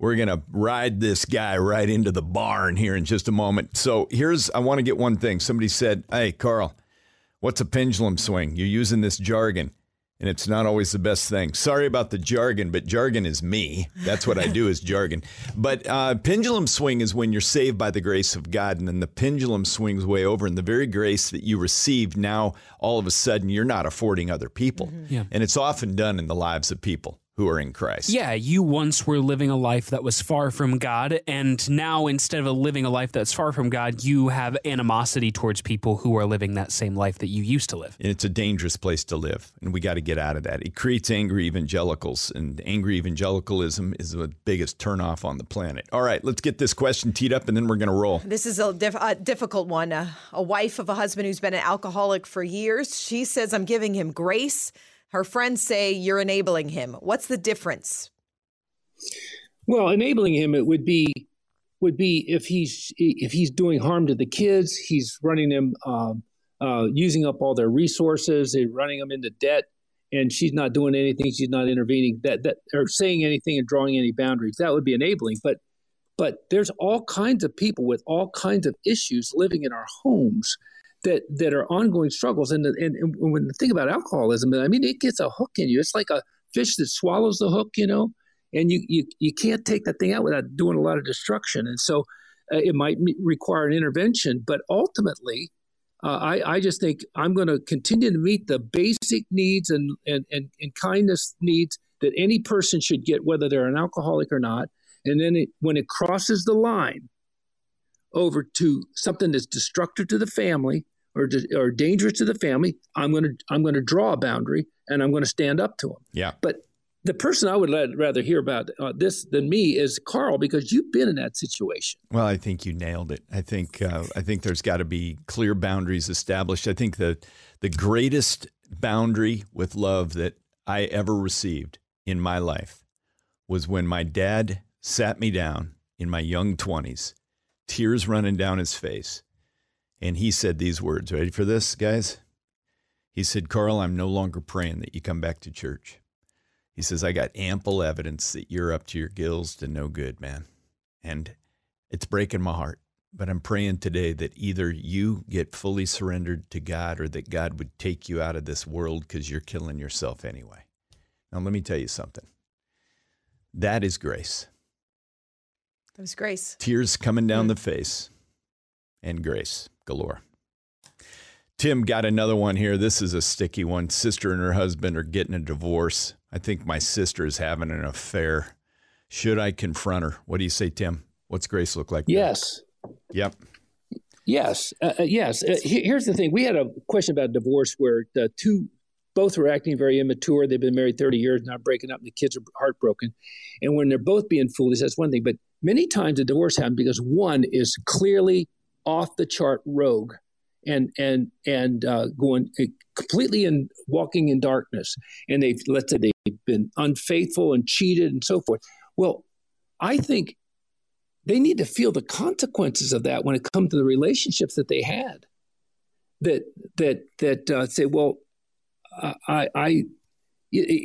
We're going to ride this guy right into the barn here in just a moment. So here's, I want to get one thing. Somebody said, Hey, Karl, what's a pendulum swing? You're using this jargon and it's not always the best thing. Sorry about the jargon, but jargon is me. That's what I do is jargon. But uh, pendulum swing is when you're saved by the grace of God, and then the pendulum swings way over, and the very grace that you received now, all of a sudden, you're not affording other people. Mm-hmm. Yeah. And it's often done in the lives of people who are in Christ. Yeah, you once were living a life that was far from God, and now instead of living a life that's far from God, you have animosity towards people who are living that same life that you used to live. And it's a dangerous place to live, and we got to get out of that. It creates angry evangelicals, and angry evangelicalism is the biggest turnoff on the planet. All right, let's get this question teed up, and then we're going to roll. This is a, diff- a difficult one. Uh, a wife of a husband who's been an alcoholic for years. She says, I'm giving him grace her friends say you're enabling him. What's the difference? Well, enabling him it would be would be if he's if he's doing harm to the kids, he's running them um, uh, using up all their resources, they're running them into debt, and she's not doing anything, she's not intervening, that that or saying anything and drawing any boundaries. That would be enabling. But but there's all kinds of people with all kinds of issues living in our homes that that are ongoing struggles. And, and, and when the thing about alcoholism, I mean, it gets a hook in you. It's like a fish that swallows the hook, you know, and you you, you can't take that thing out without doing a lot of destruction. And so uh, it might require an intervention, but ultimately. Uh, I, I just think I'm going to continue to meet the basic needs and, and, and, and kindness needs that any person should get, whether they're an alcoholic or not. And then it, when it crosses the line over to something that's destructive to the family, or, or dangerous to the family, I'm going to I'm going to draw a boundary and I'm going to stand up to them. Yeah. But the person I would rather hear about uh, this than me is Karl because you've been in that situation. Well, I think you nailed it. I think uh, I think there's got to be clear boundaries established. I think the the greatest boundary with love that I ever received in my life was when my dad sat me down in my young 20s, tears running down his face, and he said these words. Ready for this, guys? He said, Karl, I'm no longer praying that you come back to church. He says, I got ample evidence that you're up to your gills to no good, man. And it's breaking my heart. But I'm praying today that either you get fully surrendered to God or that God would take you out of this world because you're killing yourself anyway. Now, let me tell you something that is grace. That was grace. Tears coming down mm. the face and grace galore. Tim got another one here. This is a sticky one. Sister and her husband are getting a divorce. I think my sister is having an affair. Should I confront her? What do you say, Tim? What's Grace look like? Yes. Yep. Yes. Uh, uh yes. Uh, here's the thing. We had a question about divorce where the two both were acting very immature. They've been married 30 years, not breaking up, and the kids are heartbroken. And when they're both being foolish, that's one thing. But many times a divorce happens because one is clearly off the chart rogue and and and uh, going uh, completely in walking in darkness. And they've let's say they've been unfaithful and cheated and so forth. Well i think they need to feel the consequences of that when it comes to the relationships that they had. That that that uh, say well i i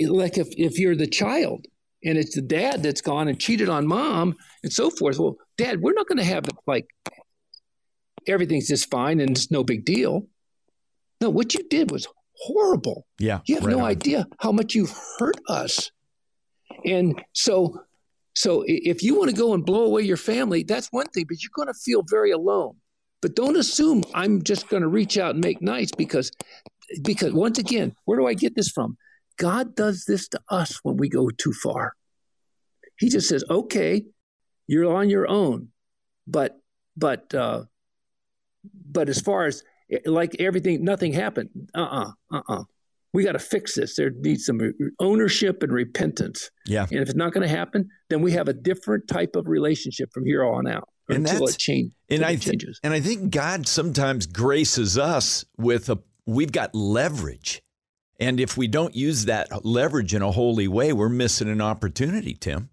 like if if you're the child and it's the dad that's gone and cheated on mom and so forth well dad we're not going to have like everything's just fine and it's no big deal. No, what you did was horrible. Yeah. You have right no on. idea how much you've hurt us. And so so if you want to go and blow away your family, that's one thing, but you're going to feel very alone. But don't assume I'm just going to reach out and make nice because because once again, where do I get this from? God does this to us when we go too far. He just says, "Okay, you're on your own." But but uh but as far as like everything nothing happened. Uh-uh. Uh-uh. We got to fix this. There needs some ownership and repentance. Yeah. And if it's not going to happen, then we have a different type of relationship from here on out And until it change, And I changes. and I think God sometimes graces us with a we've got leverage. And if we don't use that leverage in a holy way, we're missing an opportunity, Tim.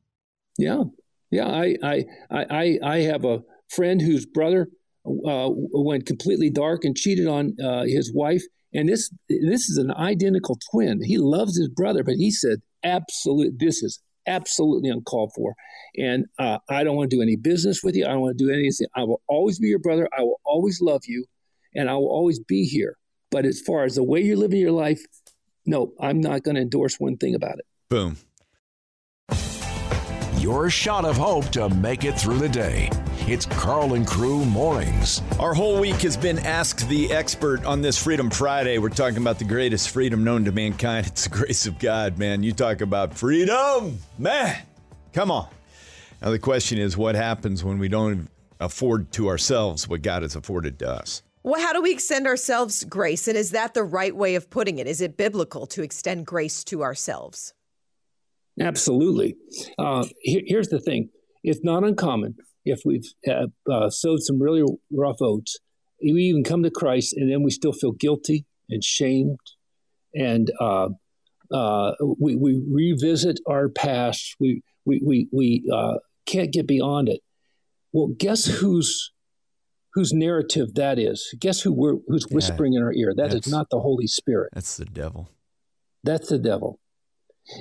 Yeah, yeah. I I I I have a friend whose brother uh, went completely dark and cheated on uh, his wife, and this this is an identical twin. He loves his brother, but he said, "Absolute, this is absolutely uncalled for, and uh, I don't want to do any business with you. I don't want to do anything. I will always be your brother. I will always love you, and I will always be here. But as far as the way you're living your life, no, I'm not going to endorse one thing about it." Boom. Your shot of hope to make it through the day. It's Karl and Crew Mornings. Our whole week has been Ask the Expert on this Freedom Friday. We're talking about the greatest freedom known to mankind. It's the grace of God, man. You talk about freedom, man. Come on. Now, the question is what happens when we don't afford to ourselves what God has afforded to us? Well, how do we extend ourselves grace? And is that the right way of putting it? Is it biblical to extend grace to ourselves? Absolutely. Uh, here, here's the thing it's not uncommon if we've uh, uh, sowed some really rough oats, we even come to Christ and then we still feel guilty and shamed. And uh, uh, we, we revisit our past. We, we, we, we uh, can't get beyond it. Well, guess whose whose narrative that is? Guess who we're, who's Yeah. whispering in our ear? That is not the Holy Spirit. That's the devil. That's the devil.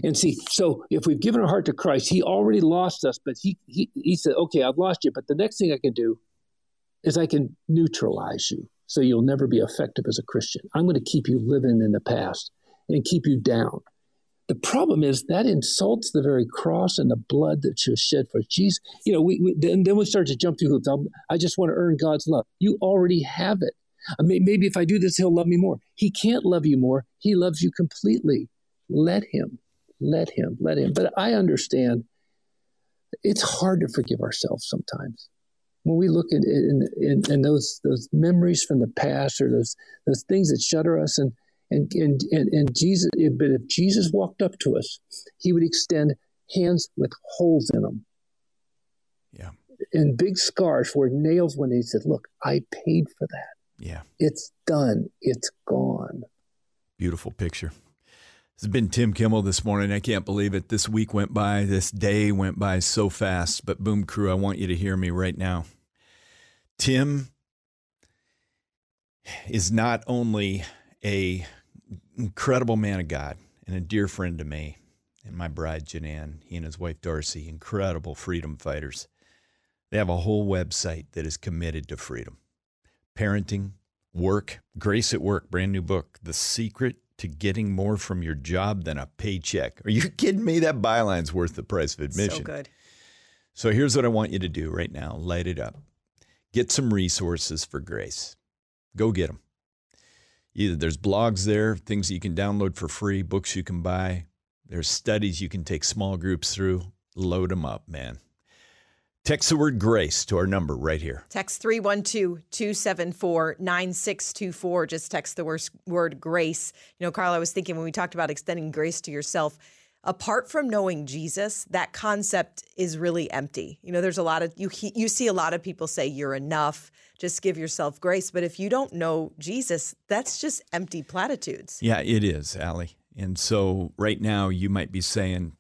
And see, so if we've given our heart to Christ, He already lost us, but He He, he said, "Okay, I've lost you, but the next thing I can do is I can neutralize you, so you'll never be effective as a Christian. I'm going to keep you living in the past and keep you down." The problem is that insults the very cross and the blood that was shed for Jesus. You know, we, we then, then we start to jump through hoops. I'm- I just want to earn God's love. You already have it. I maybe if I do this, He'll love me more. He can't love you more. He loves you completely. Let Him. Let Him. Let Him. But I understand it's hard to forgive ourselves sometimes. When we look at in, in, in those those memories from the past or those those things that shudder us and and and, and, and Jesus but if Jesus walked up to us, he would extend hands with holes in them Yeah. and big scars where nails when he said, Look, I paid for that. Yeah. It's done. It's gone. Beautiful picture. This has been Tim Kimmel this morning. I can't believe it. This week went by, this day went by so fast. But Boom Crew, I want you to hear me right now. Tim is not only a incredible man of God and a dear friend to me and my bride Janan, he and his wife Darcy, incredible freedom fighters. They have a whole website that is committed to freedom. Parenting, work, grace at work, brand new book, The Secret to Getting More from Your Job Than a Paycheck. Are you kidding me? That byline's worth the price of admission. So good. So here's what I want you to do right now light it up. Get some resources for grace. Go get them. Either there's blogs there, things that you can download for free, books you can buy. There's studies you can take small groups through. Load them up, man. Text the word grace to our number right here. Text 312 274 9624. Just text the word, word grace. You know, Karl, I was thinking when we talked about extending grace to yourself, apart from knowing Jesus, that concept is really empty. You know, there's a lot of, you, you see a lot of people say you're enough, just give yourself grace. But if you don't know Jesus, that's just empty platitudes. Yeah, it is, Allie. And so right now you might be saying,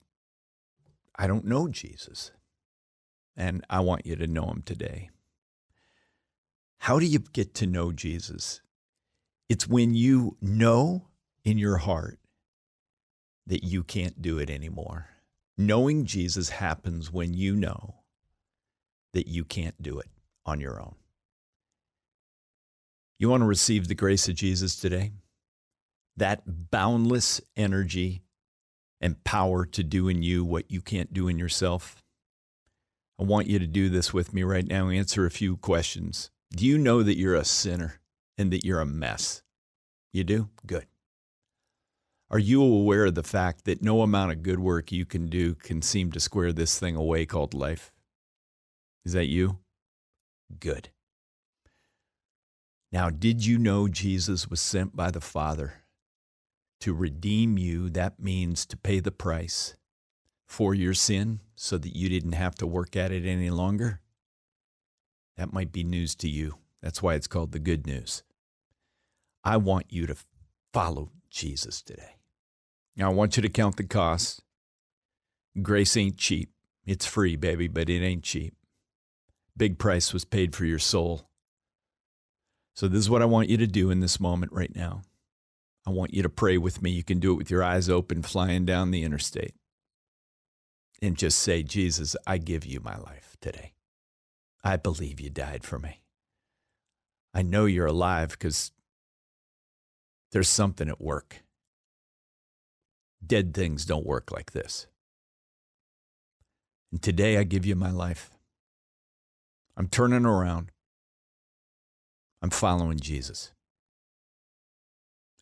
I don't know Jesus. And I want you to know him today. How do you get to know Jesus? It's when you know in your heart that you can't do it anymore. Knowing Jesus happens when you know that you can't do it on your own. You want to receive the grace of Jesus today? that boundless energy and power to do in you what you can't do in yourself? I want you to do this with me right now. Answer a few questions. Do you know that you're a sinner and that you're a mess? You do? Good. Are you aware of the fact that no amount of good work you can do can seem to square this thing away called life? Is that you? Good. Now, did you know Jesus was sent by the Father to redeem you? That means to pay the price for your sin so that you didn't have to work at it any longer? That might be news to you. That's why it's called the good news. I want you to follow Jesus today. Now, I want you to count the cost. Grace ain't cheap. It's free, baby, but it ain't cheap. Big price was paid for your soul. So, this is what I want you to do in this moment right now. I want you to pray with me. You can do it with your eyes open, flying down the interstate. And just say, Jesus, I give you my life today. I believe you died for me. I know you're alive because there's something at work. Dead things don't work like this. And today I give you my life. I'm turning around. I'm following Jesus.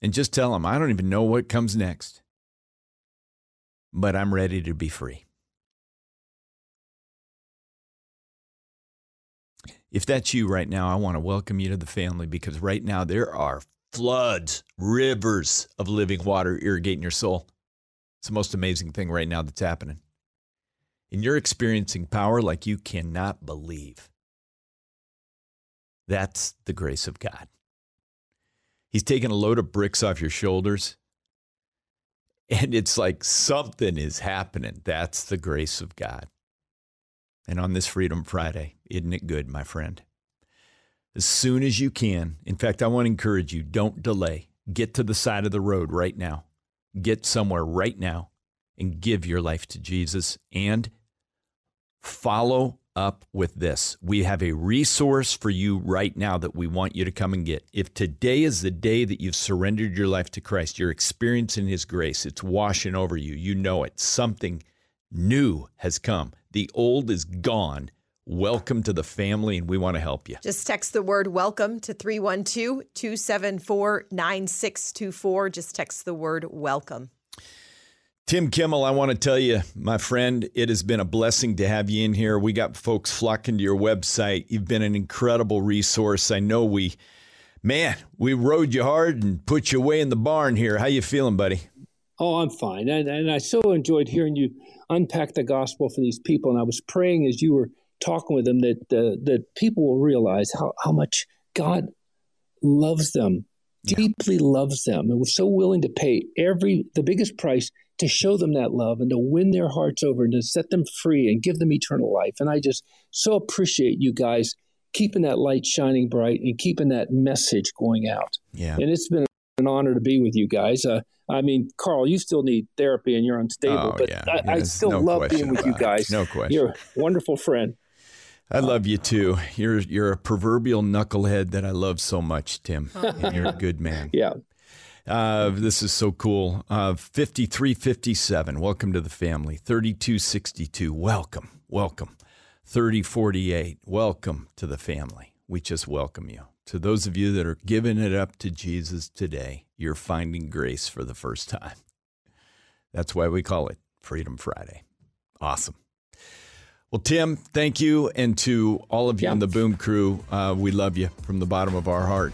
And just tell him, I don't even know what comes next, but I'm ready to be free. If that's you right now, I want to welcome you to the family because right now there are floods, rivers of living water irrigating your soul. It's the most amazing thing right now that's happening. And you're experiencing power like you cannot believe. That's the grace of God. He's taking a load of bricks off your shoulders. And it's like something is happening. That's the grace of God. And on this Freedom Friday, isn't it good, my friend? As soon as you can, in fact, I want to encourage you don't delay. Get to the side of the road right now. Get somewhere right now and give your life to Jesus and follow up with this. We have a resource for you right now that we want you to come and get. If today is the day that you've surrendered your life to Christ, you're experiencing His grace, it's washing over you. You know it. Something new has come. The old is gone. Welcome to the family, and we want to help you. Just text the word welcome to 312 274 9624. Just text the word welcome. Tim Kimmel, I want to tell you, my friend, it has been a blessing to have you in here. We got folks flocking to your website. You've been an incredible resource. I know we, man, we rode you hard and put you away in the barn here. How you feeling, buddy? Oh, I'm fine, and, and I so enjoyed hearing you unpack the gospel for these people. And I was praying as you were talking with them that uh, that people will realize how how much God loves them, yeah. deeply loves them, and was so willing to pay every the biggest price to show them that love and to win their hearts over and to set them free and give them eternal life. And I just so appreciate you guys keeping that light shining bright and keeping that message going out. Yeah. And it's been an honor to be with you guys. Uh, I mean, Karl, you still need therapy and you're unstable, oh, but yeah. I, I still no love being with you guys. It. No question. You're a wonderful friend. I love you too. You're you're a proverbial knucklehead that I love so much, Tim. and you're a good man. Yeah. Uh, this is so cool. Uh, 5357, welcome to the family. 3262, welcome, welcome. 3048, welcome to the family. We just welcome you. To those of you that are giving it up to Jesus today, you're finding grace for the first time. That's why we call it Freedom Friday. Awesome. Well, Tim, thank you. And to all of you yeah. in the Boom crew, uh, we love you from the bottom of our heart.